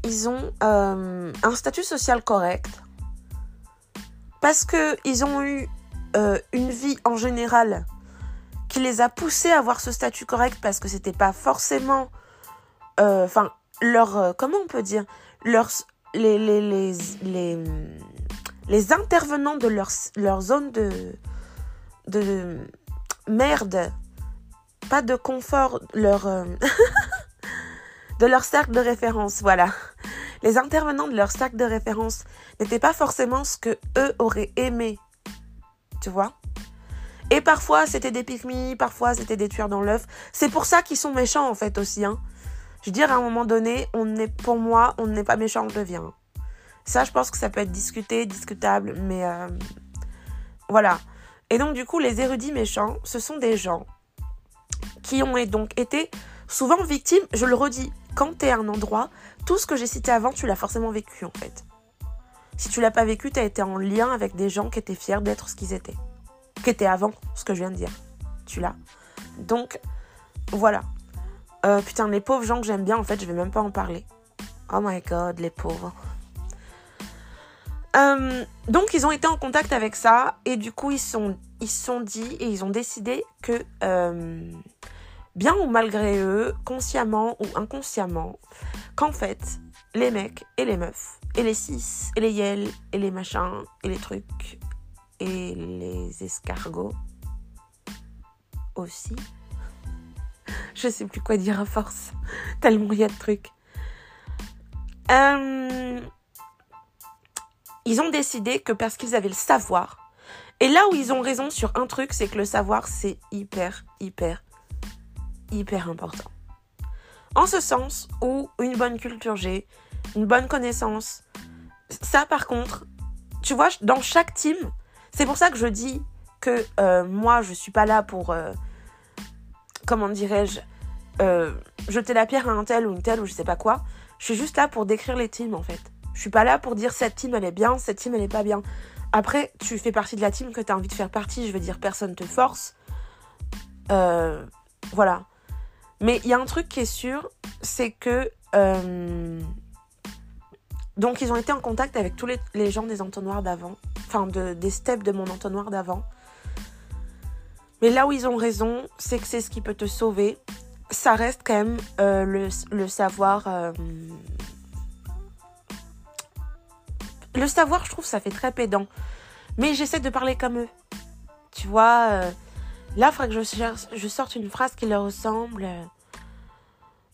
S1: Ils ont euh, un statut social correct parce que ils ont eu euh, une vie en général qui les a poussés à avoir ce statut correct parce que c'était pas forcément, enfin leur, comment on peut dire, leurs les les, les, les les intervenants de leur, leur zone de, de merde, pas de confort, leur, euh, de leur cercle de référence, voilà. Les intervenants de leur cercle de référence n'étaient pas forcément ce que eux auraient aimé, tu vois? Et parfois c'était des pygmies, parfois c'était des tueurs dans l'œuf. C'est pour ça qu'ils sont méchants en fait aussi. Hein. Je veux dire, à un moment donné, on est, pour moi, on n'est pas méchant, on devient. Ça, je pense que ça peut être discuté, discutable, mais euh, voilà. Et donc, du coup, les érudits méchants, ce sont des gens qui ont donc été souvent victimes, je le redis, quand tu es à un endroit, tout ce que j'ai cité avant, tu l'as forcément vécu en fait. Si tu l'as pas vécu, tu as été en lien avec des gens qui étaient fiers d'être ce qu'ils étaient. Qui étaient avant ce que je viens de dire. Tu l'as. Donc, voilà. Euh, putain, les pauvres gens que j'aime bien, en fait, je vais même pas en parler. Oh my god, les pauvres. Euh, donc ils ont été en contact avec ça et du coup ils sont ils sont dit et ils ont décidé que euh, bien ou malgré eux, consciemment ou inconsciemment, qu'en fait les mecs et les meufs et les cis et les yels et les machins et les trucs et les escargots aussi. Je sais plus quoi dire à force, tellement il y a de trucs. Euh, ils ont décidé que parce qu'ils avaient le savoir, et là où ils ont raison sur un truc, c'est que le savoir, c'est hyper, hyper, hyper important. En ce sens où une bonne culture G, une bonne connaissance, ça par contre, tu vois, dans chaque team, c'est pour ça que je dis que euh, moi, je suis pas là pour, euh, comment dirais-je, euh, jeter la pierre à un tel ou une telle ou je sais pas quoi. Je suis juste là pour décrire les teams en fait. Je suis pas là pour dire cette team elle est bien, cette team elle est pas bien. Après, tu fais partie de la team que tu as envie de faire partie, je veux dire, personne te force. Voilà. Mais il y a un truc qui est sûr, c'est que. Euh, donc, ils ont été en contact avec tous les, gens des entonnoirs d'avant, enfin, de, des steps de mon entonnoir d'avant. Mais là où ils ont raison, c'est que c'est ce qui peut te sauver. Ça reste quand même euh, le, savoir le savoir, je trouve, ça fait très pédant. Mais j'essaie de parler comme eux. Tu vois, euh, là, il faudrait que je, sorte une phrase qui leur ressemble.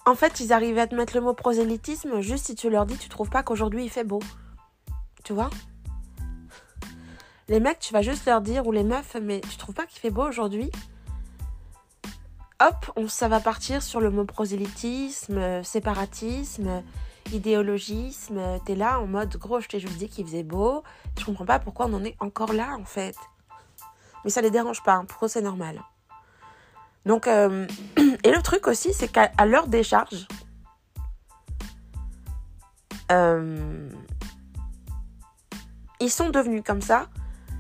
S1: En fait, ils arrivent à te mettre le mot prosélytisme juste si tu leur dis tu trouves pas qu'aujourd'hui il fait beau. Tu vois? Les mecs, tu vas juste leur dire, ou les meufs, mais tu trouves pas qu'il fait beau aujourd'hui? Hop, on, ça va partir sur le mot prosélytisme, séparatisme idéologisme, t'es là en mode gros, je t'ai juste dit qu'il faisait beau, je comprends pas pourquoi on en est encore là en fait. Mais ça les dérange pas, hein. pour eux c'est normal. Donc, euh, et le truc aussi, c'est qu'à leur décharge, euh, ils sont devenus comme ça.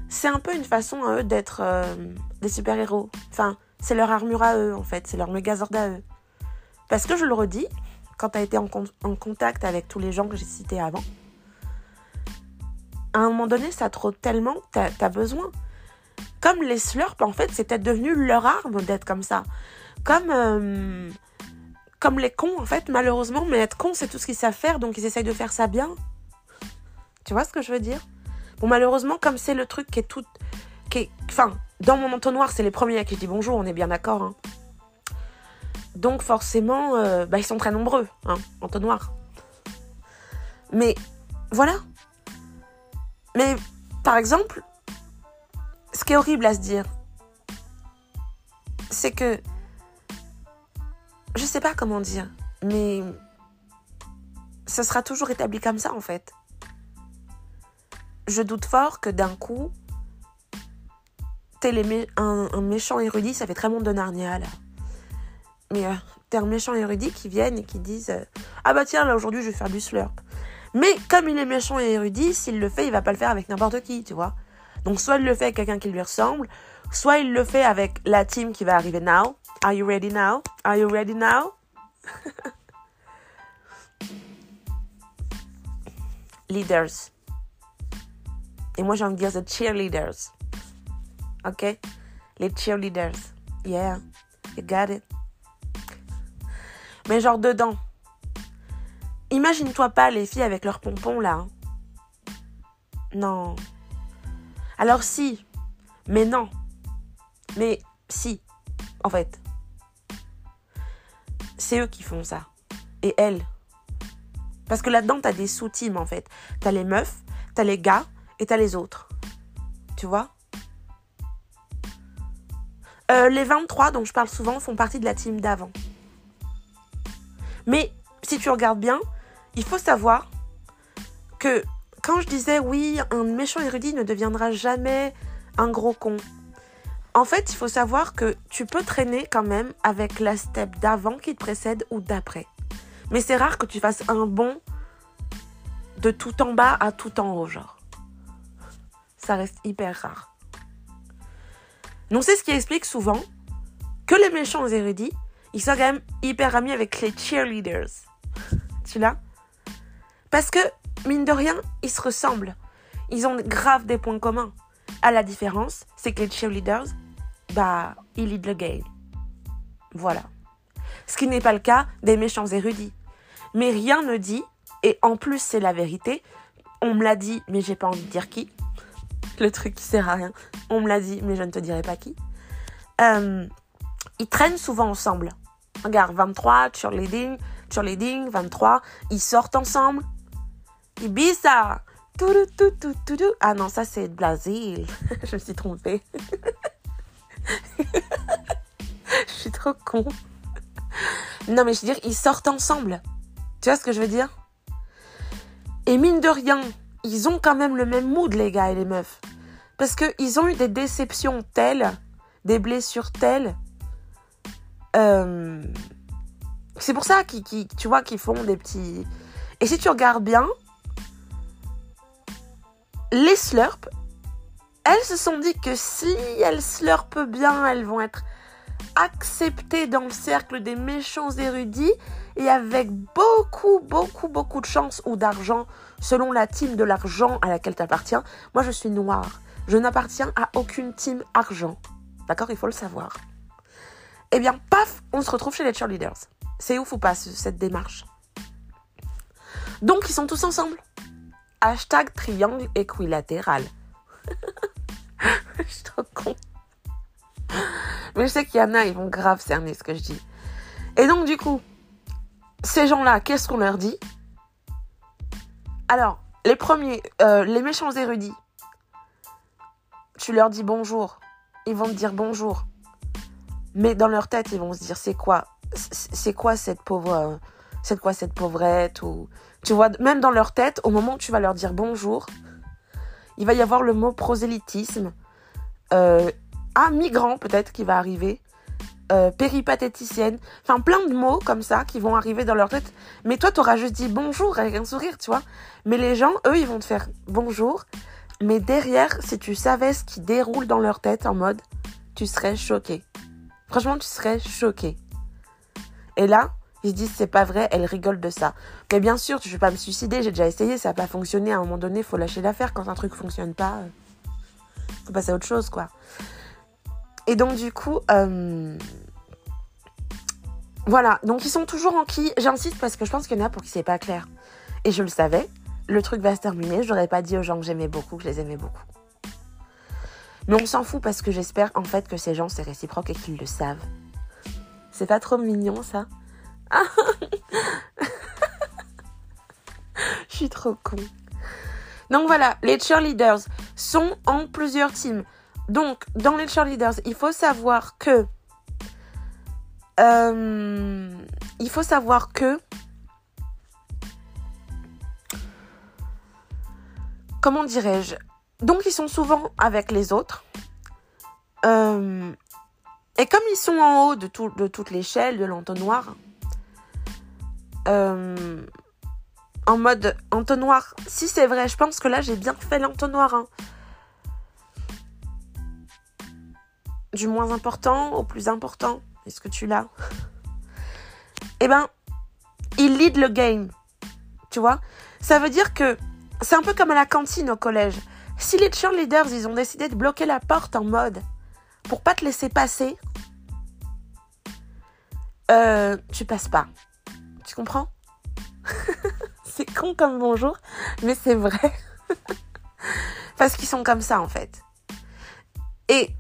S1: C'est un peu une façon à eux d'être euh, des super-héros. Enfin, c'est leur armure à eux en fait, c'est leur mégazord à eux. Parce que je le redis, quand tu as été en, contact avec tous les gens que j'ai cités avant, à un moment donné, ça trop tellement tu as, besoin. Comme les slurps, en fait, c'est peut-être devenu leur arme d'être comme ça. Comme, euh, comme les cons, en fait, malheureusement, mais être con, c'est tout ce qu'ils savent faire, donc ils essayent de faire ça bien. Tu vois ce que je veux dire? Bon, malheureusement, comme c'est le truc qui est tout. Qui enfin, dans mon entonnoir, c'est les premiers à qui je bonjour, on est bien d'accord. Hein. Donc forcément, euh, bah, ils sont très nombreux, hein, entonnoir. Mais voilà. Mais par exemple, ce qui est horrible à se dire, c'est que je sais pas comment dire, mais ce sera toujours établi comme ça en fait. Je doute fort que d'un coup, un, un méchant érudit, ça fait très monde de Narnia là mais euh, t'es un méchant érudit qui viennent et qui disent euh, Ah bah tiens, là aujourd'hui je vais faire du slurp. Mais comme il est méchant et érudit, s'il le fait, il va pas le faire avec n'importe qui, tu vois. Donc soit il le fait avec quelqu'un qui lui ressemble, soit il le fait avec la team qui va arriver now. Are you ready now? Are you ready now? Leaders. Et moi j'ai envie de dire the cheerleaders. Ok? Les cheerleaders. Yeah. You got it. Mais genre dedans. Imagine-toi pas les filles avec leurs pompons là. Hein. Non. Alors si. Mais non. Mais si. En fait. C'est eux qui font ça. Et elles. Parce que là-dedans, t'as des sous-teams en fait. T'as les meufs, t'as les gars et t'as les autres. Tu vois? Euh, Les 23 dont je parle souvent font partie de la team d'avant. Mais si tu regardes bien, il faut savoir que quand je disais oui, un méchant érudit ne deviendra jamais un gros con. En fait, il faut savoir que tu peux traîner quand même avec la step d'avant qui te précède ou d'après. Mais c'est rare que tu fasses un bond de tout en bas à tout en haut, genre. Ça reste hyper rare. Donc c'est ce qui explique souvent que les méchants érudits, ils sont quand même hyper amis avec les cheerleaders. tu l'as? Parce que, mine de rien, ils se ressemblent. Ils ont grave des points communs. À la différence, c'est que les cheerleaders, bah, ils lead le game. Voilà. Ce qui n'est pas le cas des méchants érudits. Mais rien ne dit, et en plus c'est la vérité, on me l'a dit, mais j'ai pas envie de dire qui. Le truc qui sert à rien. On me l'a dit, mais je ne te dirai pas qui. Euh, ils traînent souvent ensemble. Regarde, 23, cheerleading, cheerleading, 23, ils sortent ensemble. Ibiza, Ah non, ça c'est Blasile. je me suis trompée. je suis trop con. Non, mais je veux dire, ils sortent ensemble. Tu vois ce que je veux dire? Et mine de rien, ils ont quand même le même mood, les gars et les meufs. Parce qu'ils ont eu des déceptions telles, des blessures telles. Euh, c'est pour ça qu'ils, tu vois, qu'ils font des petits... Et si tu regardes bien, les slurps, elles se sont dit que si elles slurpent bien, elles vont être acceptées dans le cercle des méchants érudits et avec beaucoup, beaucoup, beaucoup de chance ou d'argent, selon la team de l'argent à laquelle tu appartiens. Moi, je suis noire. Je n'appartiens à aucune team argent. D'accord? Il faut le savoir. Eh bien, paf, on se retrouve chez les cheerleaders. C'est ouf ou pas cette démarche? Donc, ils sont tous ensemble. Hashtag triangle équilatéral. je suis trop con. Mais je sais qu'il y en a, ils vont grave cerner ce que je dis. Et donc, du coup, ces gens-là, qu'est-ce qu'on leur dit? Alors, les premiers, euh, les méchants érudits, tu leur dis bonjour. Ils vont te dire bonjour. Mais dans leur tête, ils vont se dire c'est quoi C'est quoi cette pauvre euh, c'est quoi cette pauvrette ou tu vois même dans leur tête au moment où tu vas leur dire bonjour, il va y avoir le mot prosélytisme euh, un migrant peut-être qui va arriver euh, péripatéticienne, enfin plein de mots comme ça qui vont arriver dans leur tête. Mais toi, tu auras juste dit bonjour avec un sourire, tu vois. Mais les gens, eux, ils vont te faire bonjour. Mais derrière, si tu savais ce qui déroule dans leur tête en mode, tu serais choqué. Franchement, tu serais choqué. Et là, ils se disent c'est pas vrai, elle rigole de ça. Mais bien sûr, je vais pas me suicider, j'ai déjà essayé, ça n'a pas fonctionné. À un moment donné, faut lâcher l'affaire. Quand un truc fonctionne pas, euh, faut passer à autre chose, quoi. Et donc, du coup, euh, voilà. Donc, ils sont toujours en qui? J'insiste parce que je pense qu'il y en a pour qui c'est pas clair. Et je le savais. Le truc va se terminer. Je n'aurais pas dit aux gens que j'aimais beaucoup, que je les aimais beaucoup. Mais on s'en fout parce que j'espère en fait que ces gens c'est réciproque et qu'ils le savent. C'est pas trop mignon ça? Je suis trop con. Donc voilà, les cheerleaders sont en plusieurs teams. Donc, dans les cheerleaders, il faut savoir que. Euh, il faut savoir que. Comment dirais-je? Donc, ils sont souvent avec les autres. Euh, et comme ils sont en haut de, tout, de toute l'échelle de l'entonnoir, euh, en mode entonnoir, si c'est vrai, je pense que là j'ai bien fait l'entonnoir. Hein. du moins important au plus important. Est-ce que tu l'as? Eh ben, il lead le game. Tu vois? Ça veut dire que c'est un peu comme à la cantine au collège. Si les cheerleaders, ils ont décidé de bloquer la porte en mode pour pas te laisser passer, euh, tu passes pas. Tu comprends? C'est con comme bonjour, mais c'est vrai. Parce qu'ils sont comme ça en fait. Et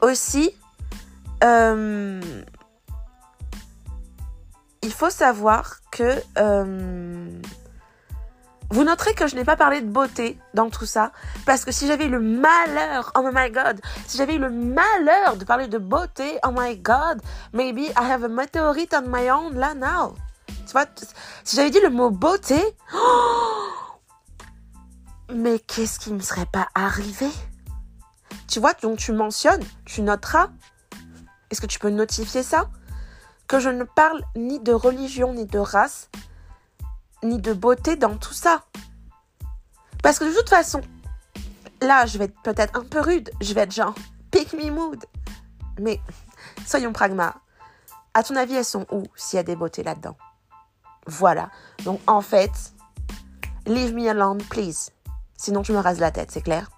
S1: aussi, euh, il faut savoir que euh, vous noterez que je n'ai pas parlé de beauté dans tout ça, parce que si j'avais eu le malheur, oh my god, si j'avais eu le malheur de parler de beauté, oh my god, maybe I have a meteorite on my own là now. Tu vois, si j'avais dit le mot beauté, mais qu'est-ce qui ne me serait pas arrivé? Tu vois, donc tu mentionnes, tu noteras. Est-ce que tu peux notifier ça? Que je ne parle ni de religion, ni de race, ni de beauté dans tout ça. Parce que de toute façon, là, je vais être peut-être un peu rude. Je vais être genre, pick me mood. Mais soyons pragma. À ton avis, elles sont où s'il y a des beautés là-dedans? Voilà. Donc en fait, leave me alone, please. Sinon, tu me rases la tête, c'est clair?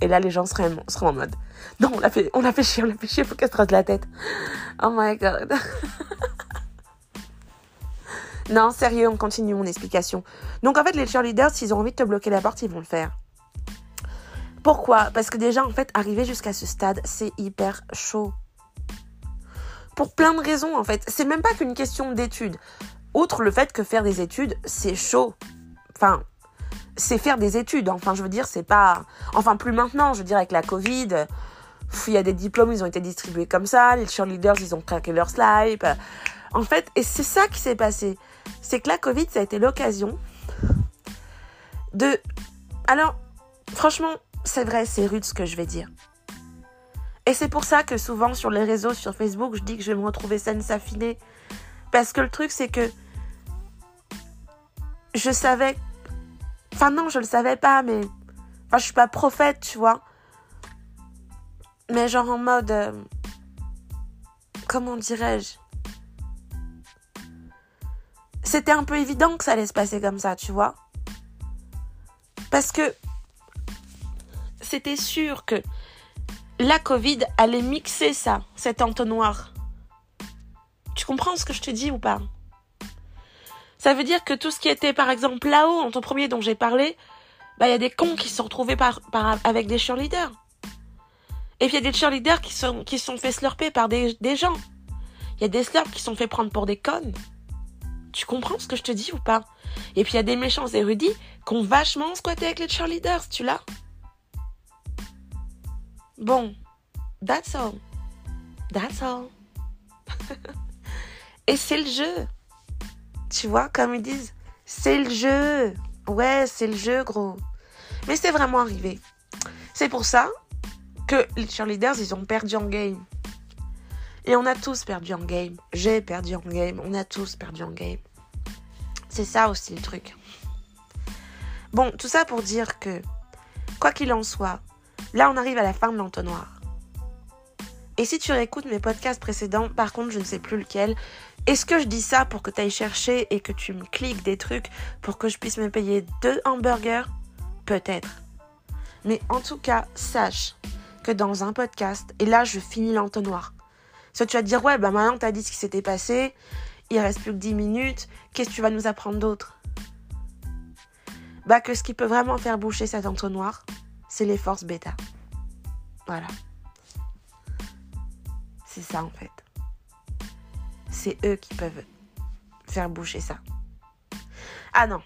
S1: Et là, les gens seraient, en mode Non, on l'a fait, on fait chier, on l'a fait chier, faut qu'elle se rase la tête. Oh my god. non, sérieux, on continue mon explication. Donc en fait, les cheerleaders, s'ils ont envie de te bloquer la porte, ils vont le faire. Pourquoi? Parce que déjà, en fait, arriver jusqu'à ce stade, c'est hyper chaud pour plein de raisons en fait. C'est même pas qu'une question d'études. Outre le fait que faire des études, c'est chaud. Enfin, c'est faire des études. Enfin, je veux dire, c'est pas. Enfin, plus maintenant, je veux dire, avec la Covid, il y a des diplômes, ils ont été distribués comme ça. Les cheerleaders, ils ont craqué leur slide. En fait, et c'est ça qui s'est passé. C'est que la Covid, ça a été l'occasion de. Alors, franchement, c'est vrai, c'est rude ce que je vais dire. Et c'est pour ça que souvent sur les réseaux, sur Facebook, je dis que je vais me retrouver saine, s'affiner. Parce que le truc, c'est que je savais. Enfin, non, je le savais pas, mais. Enfin, je suis pas prophète, tu vois. Mais genre en mode. Euh, comment dirais-je? C'était un peu évident que ça allait se passer comme ça, tu vois. Parce que. C'était sûr que la Covid allait mixer ça, cet entonnoir. Tu comprends ce que je te dis ou pas? Ça veut dire que tout ce qui était par exemple là-haut, en ton premier dont j'ai parlé, bah il y a des cons qui se sont retrouvés avec des cheerleaders. Et puis il y a des cheerleaders qui sont qui sont fait slurper par des, des gens. Il y a des slurps qui sont fait prendre pour des connes. Tu comprends ce que je te dis ou pas? Et puis il y a des méchants érudits qui ont vachement squatté avec les cheerleaders, tu l'as? Bon, that's all. That's all. Et c'est le jeu. Tu vois, comme ils disent, c'est le jeu. Ouais, c'est le jeu, gros. Mais c'est vraiment arrivé. C'est pour ça que les cheerleaders, ils ont perdu en game. Et on a tous perdu en game. J'ai perdu en game. On a tous perdu en game. C'est ça aussi le truc. Bon, tout ça pour dire que, quoi qu'il en soit, Là, on arrive à la fin de l'entonnoir. Et si tu réécoutes mes podcasts précédents, par contre, je ne sais plus lequel, est-ce que je dis ça pour que tu ailles chercher et que tu me cliques des trucs pour que je puisse me payer deux hamburgers? Peut-être. Mais en tout cas, sache que dans un podcast, et là, je finis l'entonnoir. Soit tu vas te dire, ouais, bah maintenant, tu as dit ce qui s'était passé, il reste plus que 10 minutes, qu'est-ce que tu vas nous apprendre d'autre? Bah, que ce qui peut vraiment faire boucher cet entonnoir, c'est les forces bêta. Voilà. C'est ça en fait. C'est eux qui peuvent faire boucher ça. Ah non.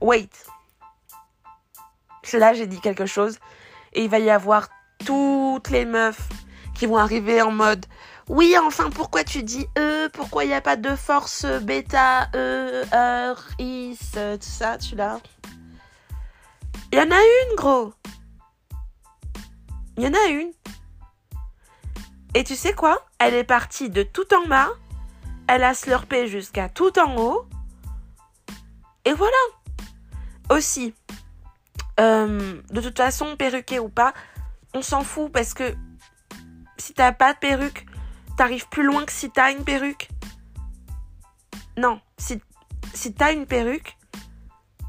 S1: Wait. Là, j'ai dit quelque chose. Et il va y avoir toutes les meufs qui vont arriver en mode Oui, enfin, pourquoi tu dis eux Pourquoi il n'y a pas de force bêta, eux, heure, is, tout ça, tu l'as il y en a une, gros. Il y en a une. Et tu sais quoi? Elle est partie de tout en bas. Elle a slurpé jusqu'à tout en haut. Et voilà. Aussi, euh, de toute façon, perruqué ou pas, on s'en fout parce que si t'as pas de perruque, t'arrives plus loin que si t'as une perruque. Non, si, t'as une perruque,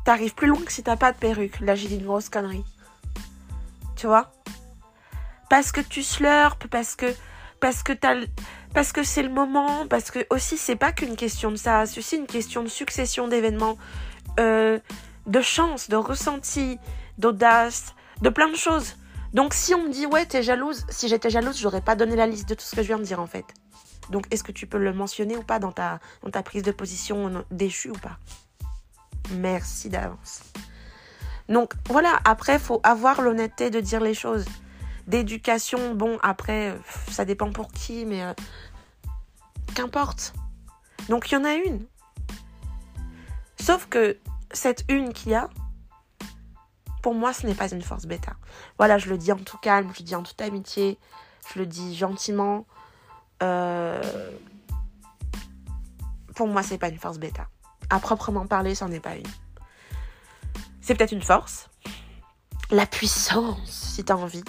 S1: t'arrives plus loin que si t'as pas de perruque. Là, j'ai dit une grosse connerie. Tu vois? Parce que tu slurpes, parce que parce que t'as parce que c'est le moment, parce que aussi c'est pas qu'une question de ça, c'est aussi une question de succession d'événements, euh, de chance, de ressenti, d'audace, de plein de choses. Donc si on me dit ouais t'es jalouse, si j'étais jalouse j'aurais pas donné la liste de tout ce que je viens de dire en fait. Donc est-ce que tu peux le mentionner ou pas dans ta, dans ta prise de position déchue ou pas? Merci d'avance. Donc voilà, après, il faut avoir l'honnêteté de dire les choses. D'éducation, bon, après, ça dépend pour qui, mais euh, qu'importe. Donc il y en a une. Sauf que cette une qu'il y a, pour moi, ce n'est pas une force bêta. Voilà, je le dis en tout calme, je le dis en toute amitié, je le dis gentiment. Euh, pour moi, c'est pas une force bêta. À proprement parler, c'en est pas une. C'est peut-être une force. La puissance, si t'as envie.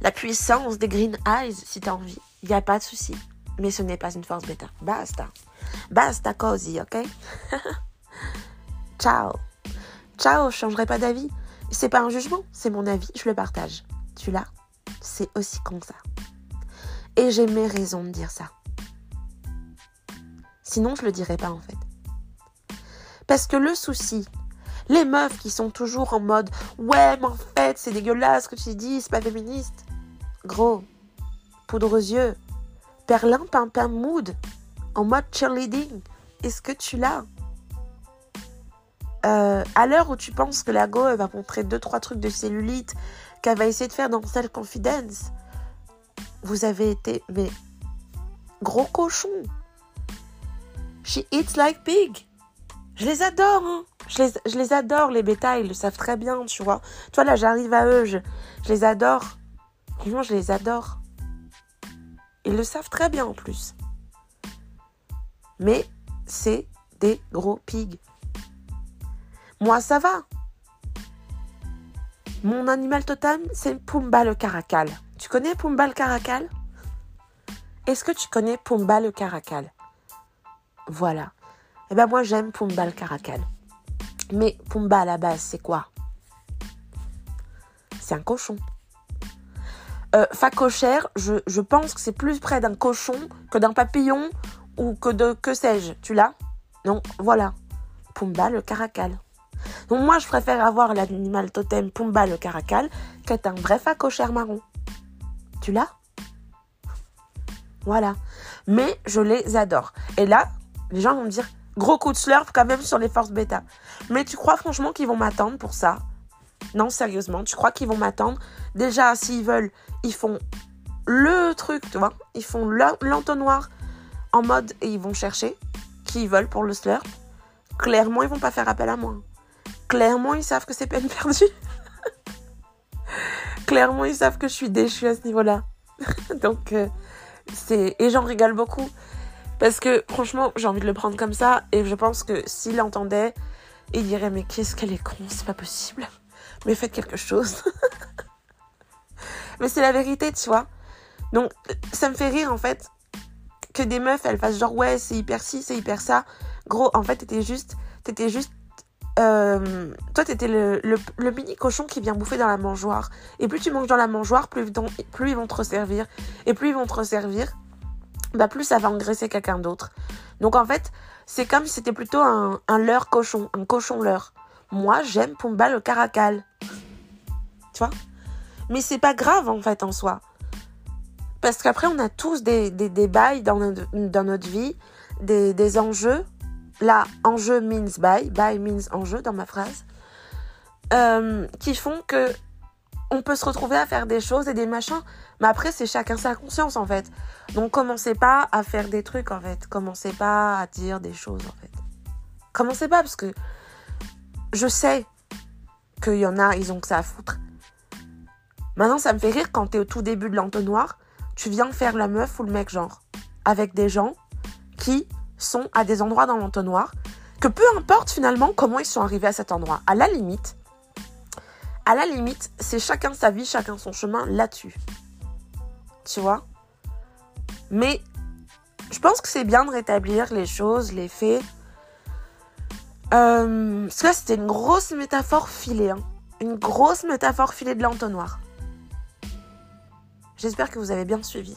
S1: La puissance des green eyes, si t'as envie. Il n'y a pas de souci. Mais ce n'est pas une force bêta. Basta. Basta cosy, ok? Ciao. Ciao, je changerai pas d'avis. C'est pas un jugement, c'est mon avis, je le partage. Tu l'as C'est aussi comme ça. Et j'ai mes raisons de dire ça. Sinon, je le dirais pas en fait. Parce que le souci, les meufs qui sont toujours en mode Ouais, mais en fait, c'est dégueulasse ce que tu dis, c'est pas féministe. Gros, poudre aux yeux, perlin, pimpin, mood, en mode cheerleading. Est-ce que tu l'as? Euh, à l'heure où tu penses que la go va montrer deux trois trucs de cellulite qu'elle va essayer de faire dans Self Confidence, vous avez été mais gros cochon. She eats like pig. Je les adore, hein. Je les, je les adore, les bêta, ils le savent très bien, tu vois. Toi, là, j'arrive à eux, je, je les adore. Franchement, je les adore. Ils le savent très bien en plus. Mais c'est des gros pigs. Moi, ça va. Mon animal totem, c'est Pumba le caracal. Tu connais Pumba le caracal? Est-ce que tu connais Pumba le caracal? Voilà. Eh ben moi, j'aime Pumba le caracal. Mais Pumba à la base, c'est quoi? C'est un cochon. Euh, facochère, je, je pense que c'est plus près d'un cochon que d'un papillon ou que de que sais-je. Tu l'as? Non, voilà. Pumba le caracal. Donc moi, je préfère avoir l'animal totem Pumba le caracal qu'être un vrai facochère marron. Tu l'as? Voilà. Mais je les adore. Et là, les gens vont me dire, gros coup de slurp quand même sur les forces bêta. Mais tu crois franchement qu'ils vont m'attendre pour ça? Non, sérieusement, tu crois qu'ils vont m'attendre? Déjà, s'ils veulent, ils font le truc, tu vois Ils font l'entonnoir en mode et ils vont chercher qui ils veulent pour le slurp. Clairement, ils vont pas faire appel à moi clairement, ils savent que c'est peine perdue. clairement, ils savent que je suis déchue à ce niveau-là. Donc, euh, c'est. Et j'en rigole beaucoup. Parce que, franchement, j'ai envie de le prendre comme ça. Et je pense que s'il entendait, il dirait Mais qu'est-ce qu'elle est con, c'est pas possible. Mais faites quelque chose. Mais c'est la vérité, tu vois. Donc, ça me fait rire, en fait, que des meufs, elles fassent genre, ouais, c'est hyper ci, c'est hyper ça. Gros, en fait, juste, t'étais juste euh, toi, t'étais le, le, mini cochon qui vient bouffer dans la mangeoire. Et plus tu manges dans la mangeoire, plus, ils vont te resservir. Et plus ils vont te resservir, bah plus ça va engraisser quelqu'un d'autre. Donc en fait, c'est comme si c'était plutôt un, un leurre cochon, un cochon leurre. Moi, j'aime Pumba le caracal. Tu vois? Mais c'est pas grave en fait en soi. Parce qu'après, on a tous des, des, bails dans notre, vie, des enjeux là, enjeu means buy, buy means enjeu dans ma phrase, euh, qui font que on peut se retrouver à faire des choses et des machins, mais après c'est chacun sa conscience en fait. Donc commencez pas à faire des trucs en fait, commencez pas à dire des choses en fait. Commencez pas parce que je sais qu'il y en a, ils ont que ça à foutre. Maintenant, ça me fait rire quand t'es au tout début de l'entonnoir, tu viens faire la meuf ou le mec genre, avec des gens qui sont à des endroits dans l'entonnoir, que peu importe finalement comment ils sont arrivés à cet endroit. À la limite, à la limite, c'est chacun sa vie, chacun son chemin là-dessus. Tu vois? Mais je pense que c'est bien de rétablir les choses, les faits. Euh, parce que là, c'était une grosse métaphore filée. Hein. Une grosse métaphore filée de l'entonnoir. J'espère que vous avez bien suivi.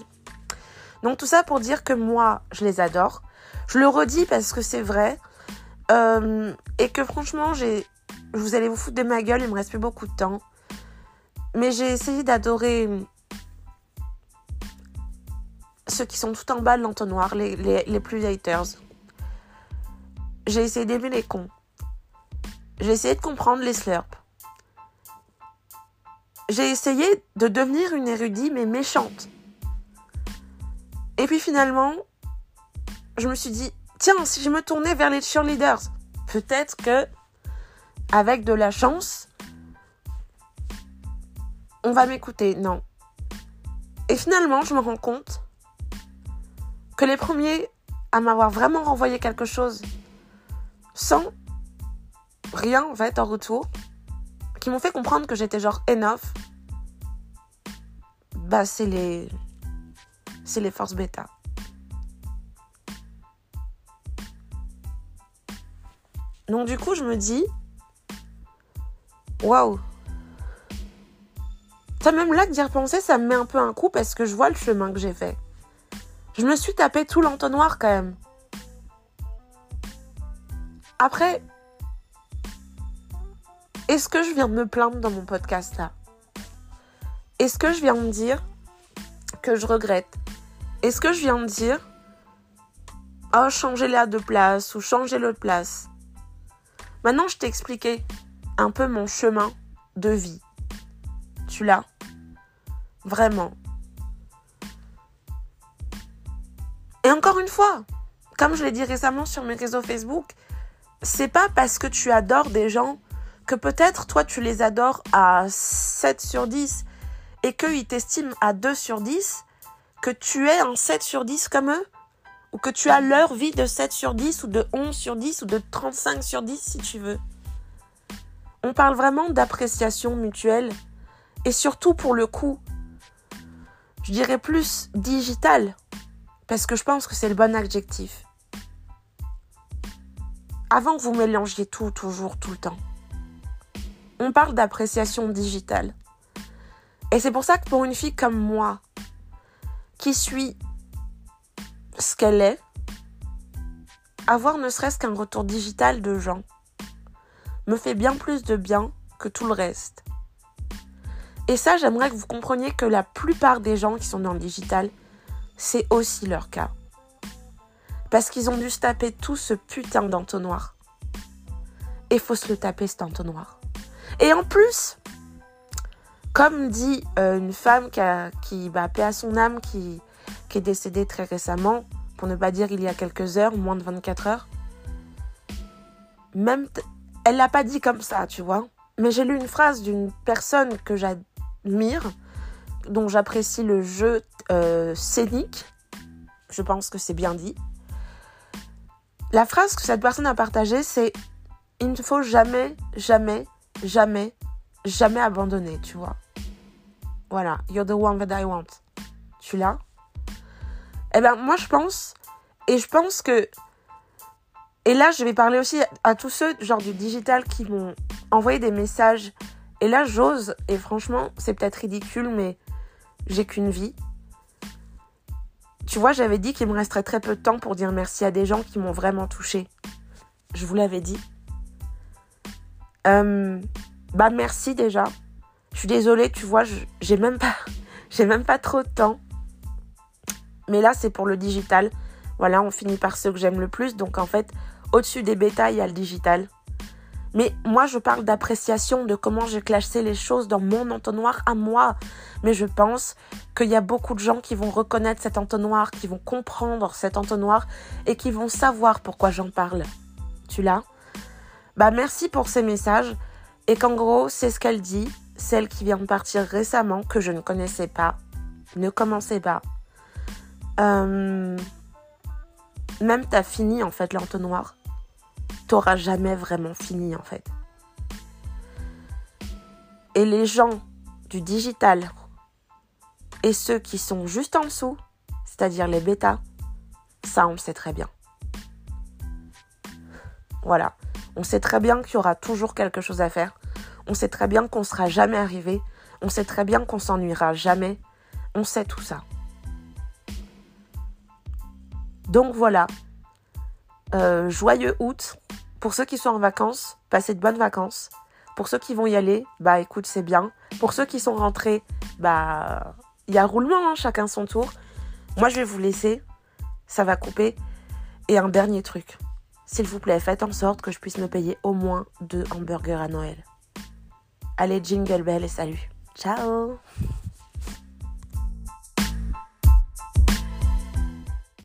S1: Donc tout ça pour dire que moi, je les adore. Je le redis parce que c'est vrai. Euh, et que franchement, j'ai. Vous allez vous foutre de ma gueule, il me reste plus beaucoup de temps. Mais j'ai essayé d'adorer ceux qui sont tout en bas de l'entonnoir, les, plus haters. J'ai essayé d'aimer les cons. J'ai essayé de comprendre les slurps. J'ai essayé de devenir une érudite mais méchante. Et puis finalement, je me suis dit, tiens, si je me tournais vers les cheerleaders, peut-être que, avec de la chance, on va m'écouter. Non. Et finalement, je me rends compte que les premiers à m'avoir vraiment renvoyé quelque chose sans rien en fait en retour, qui m'ont fait comprendre que j'étais genre enough, bah c'est les c'est les forces bêta. Donc du coup, je me dis waouh. Ça même là que d'y repenser, ça me met un peu un coup parce que je vois le chemin que j'ai fait. Je me suis tapé tout l'entonnoir quand même. Après, est-ce que je viens de me plaindre dans mon podcast là? Est-ce que je viens de dire que je regrette? Est-ce que je viens de dire oh changer la de place ou changer de place? Maintenant, je t'ai expliqué un peu mon chemin de vie. Tu l'as Vraiment. Et encore une fois, comme je l'ai dit récemment sur mes réseaux Facebook, c'est pas parce que tu adores des gens que peut-être toi tu les adores à 7 sur 10 et qu'ils t'estiment à 2 sur 10 que tu es un 7 sur 10 comme eux ou que tu as leur vie de 7 sur 10 ou de 11 sur 10 ou de 35 sur 10 si tu veux. On parle vraiment d'appréciation mutuelle et surtout pour le coup, je dirais plus digital parce que je pense que c'est le bon adjectif. Avant que vous mélangiez tout, toujours, tout le temps. On parle d'appréciation digitale. Et c'est pour ça que pour une fille comme moi, qui suit ce qu'elle est, avoir ne serait-ce qu'un retour digital de gens me fait bien plus de bien que tout le reste. Et ça, j'aimerais que vous compreniez que la plupart des gens qui sont dans le digital, c'est aussi leur cas. Parce qu'ils ont dû se taper tout ce putain d'entonnoir. Et faut se le taper cet entonnoir. Et en plus, comme dit euh, une femme qui, a, bah, à son âme, qui, qui est décédée très récemment, pour ne pas dire il y a quelques heures, moins de 24 heures, même, elle l'a pas dit comme ça, tu vois. Mais j'ai lu une phrase d'une personne que j'admire, dont j'apprécie le jeu euh, scénique. Je pense que c'est bien dit. La phrase que cette personne a partagée, c'est Il ne faut jamais, jamais, jamais, jamais abandonner, tu vois. Voilà, you're the one that I want. Tu l'as? Eh ben, moi, je pense, et je pense que. Et là, je vais parler aussi à tous ceux, genre du digital, qui m'ont envoyé des messages. Et là, j'ose, et franchement, c'est peut-être ridicule, mais j'ai qu'une vie. Tu vois, j'avais dit qu'il me resterait très peu de temps pour dire merci à des gens qui m'ont vraiment touché. Je vous l'avais dit. Euh, bah merci déjà. Je suis désolée, tu vois, j'ai même pas, j'ai même pas trop de temps. Mais là, c'est pour le digital. Voilà, on finit par ceux que j'aime le plus. Donc en fait, au-dessus des bêta, il y a le digital. Mais moi, je parle d'appréciation de comment j'ai classé les choses dans mon entonnoir à moi. Mais je pense qu'il y a beaucoup de gens qui vont reconnaître cet entonnoir, qui vont comprendre cet entonnoir et qui vont savoir pourquoi j'en parle. Tu l'as? Bah merci pour ces messages. Et qu'en gros, c'est ce qu'elle dit, celle qui vient de partir récemment, que je ne connaissais pas. Ne commencez pas. Euh... Même t'as fini en fait l'entonnoir t'auras jamais vraiment fini en fait. Et les gens du digital et ceux qui sont juste en dessous, c'est-à-dire les bêtas, ça on le sait très bien. Voilà, on sait très bien qu'il y aura toujours quelque chose à faire. On sait très bien qu'on sera jamais arrivé. On sait très bien qu'on s'ennuiera jamais. On sait tout ça. Donc voilà. Euh, joyeux août. Pour ceux qui sont en vacances, passez de bonnes vacances. Pour ceux qui vont y aller, bah écoute, c'est bien. Pour ceux qui sont rentrés, bah il y a roulement, hein, chacun son tour. Moi, je vais vous laisser. Ça va couper. Et un dernier truc. S'il vous plaît, faites en sorte que je puisse me payer au moins deux hamburgers à Noël. Allez, jingle bell et salut. Ciao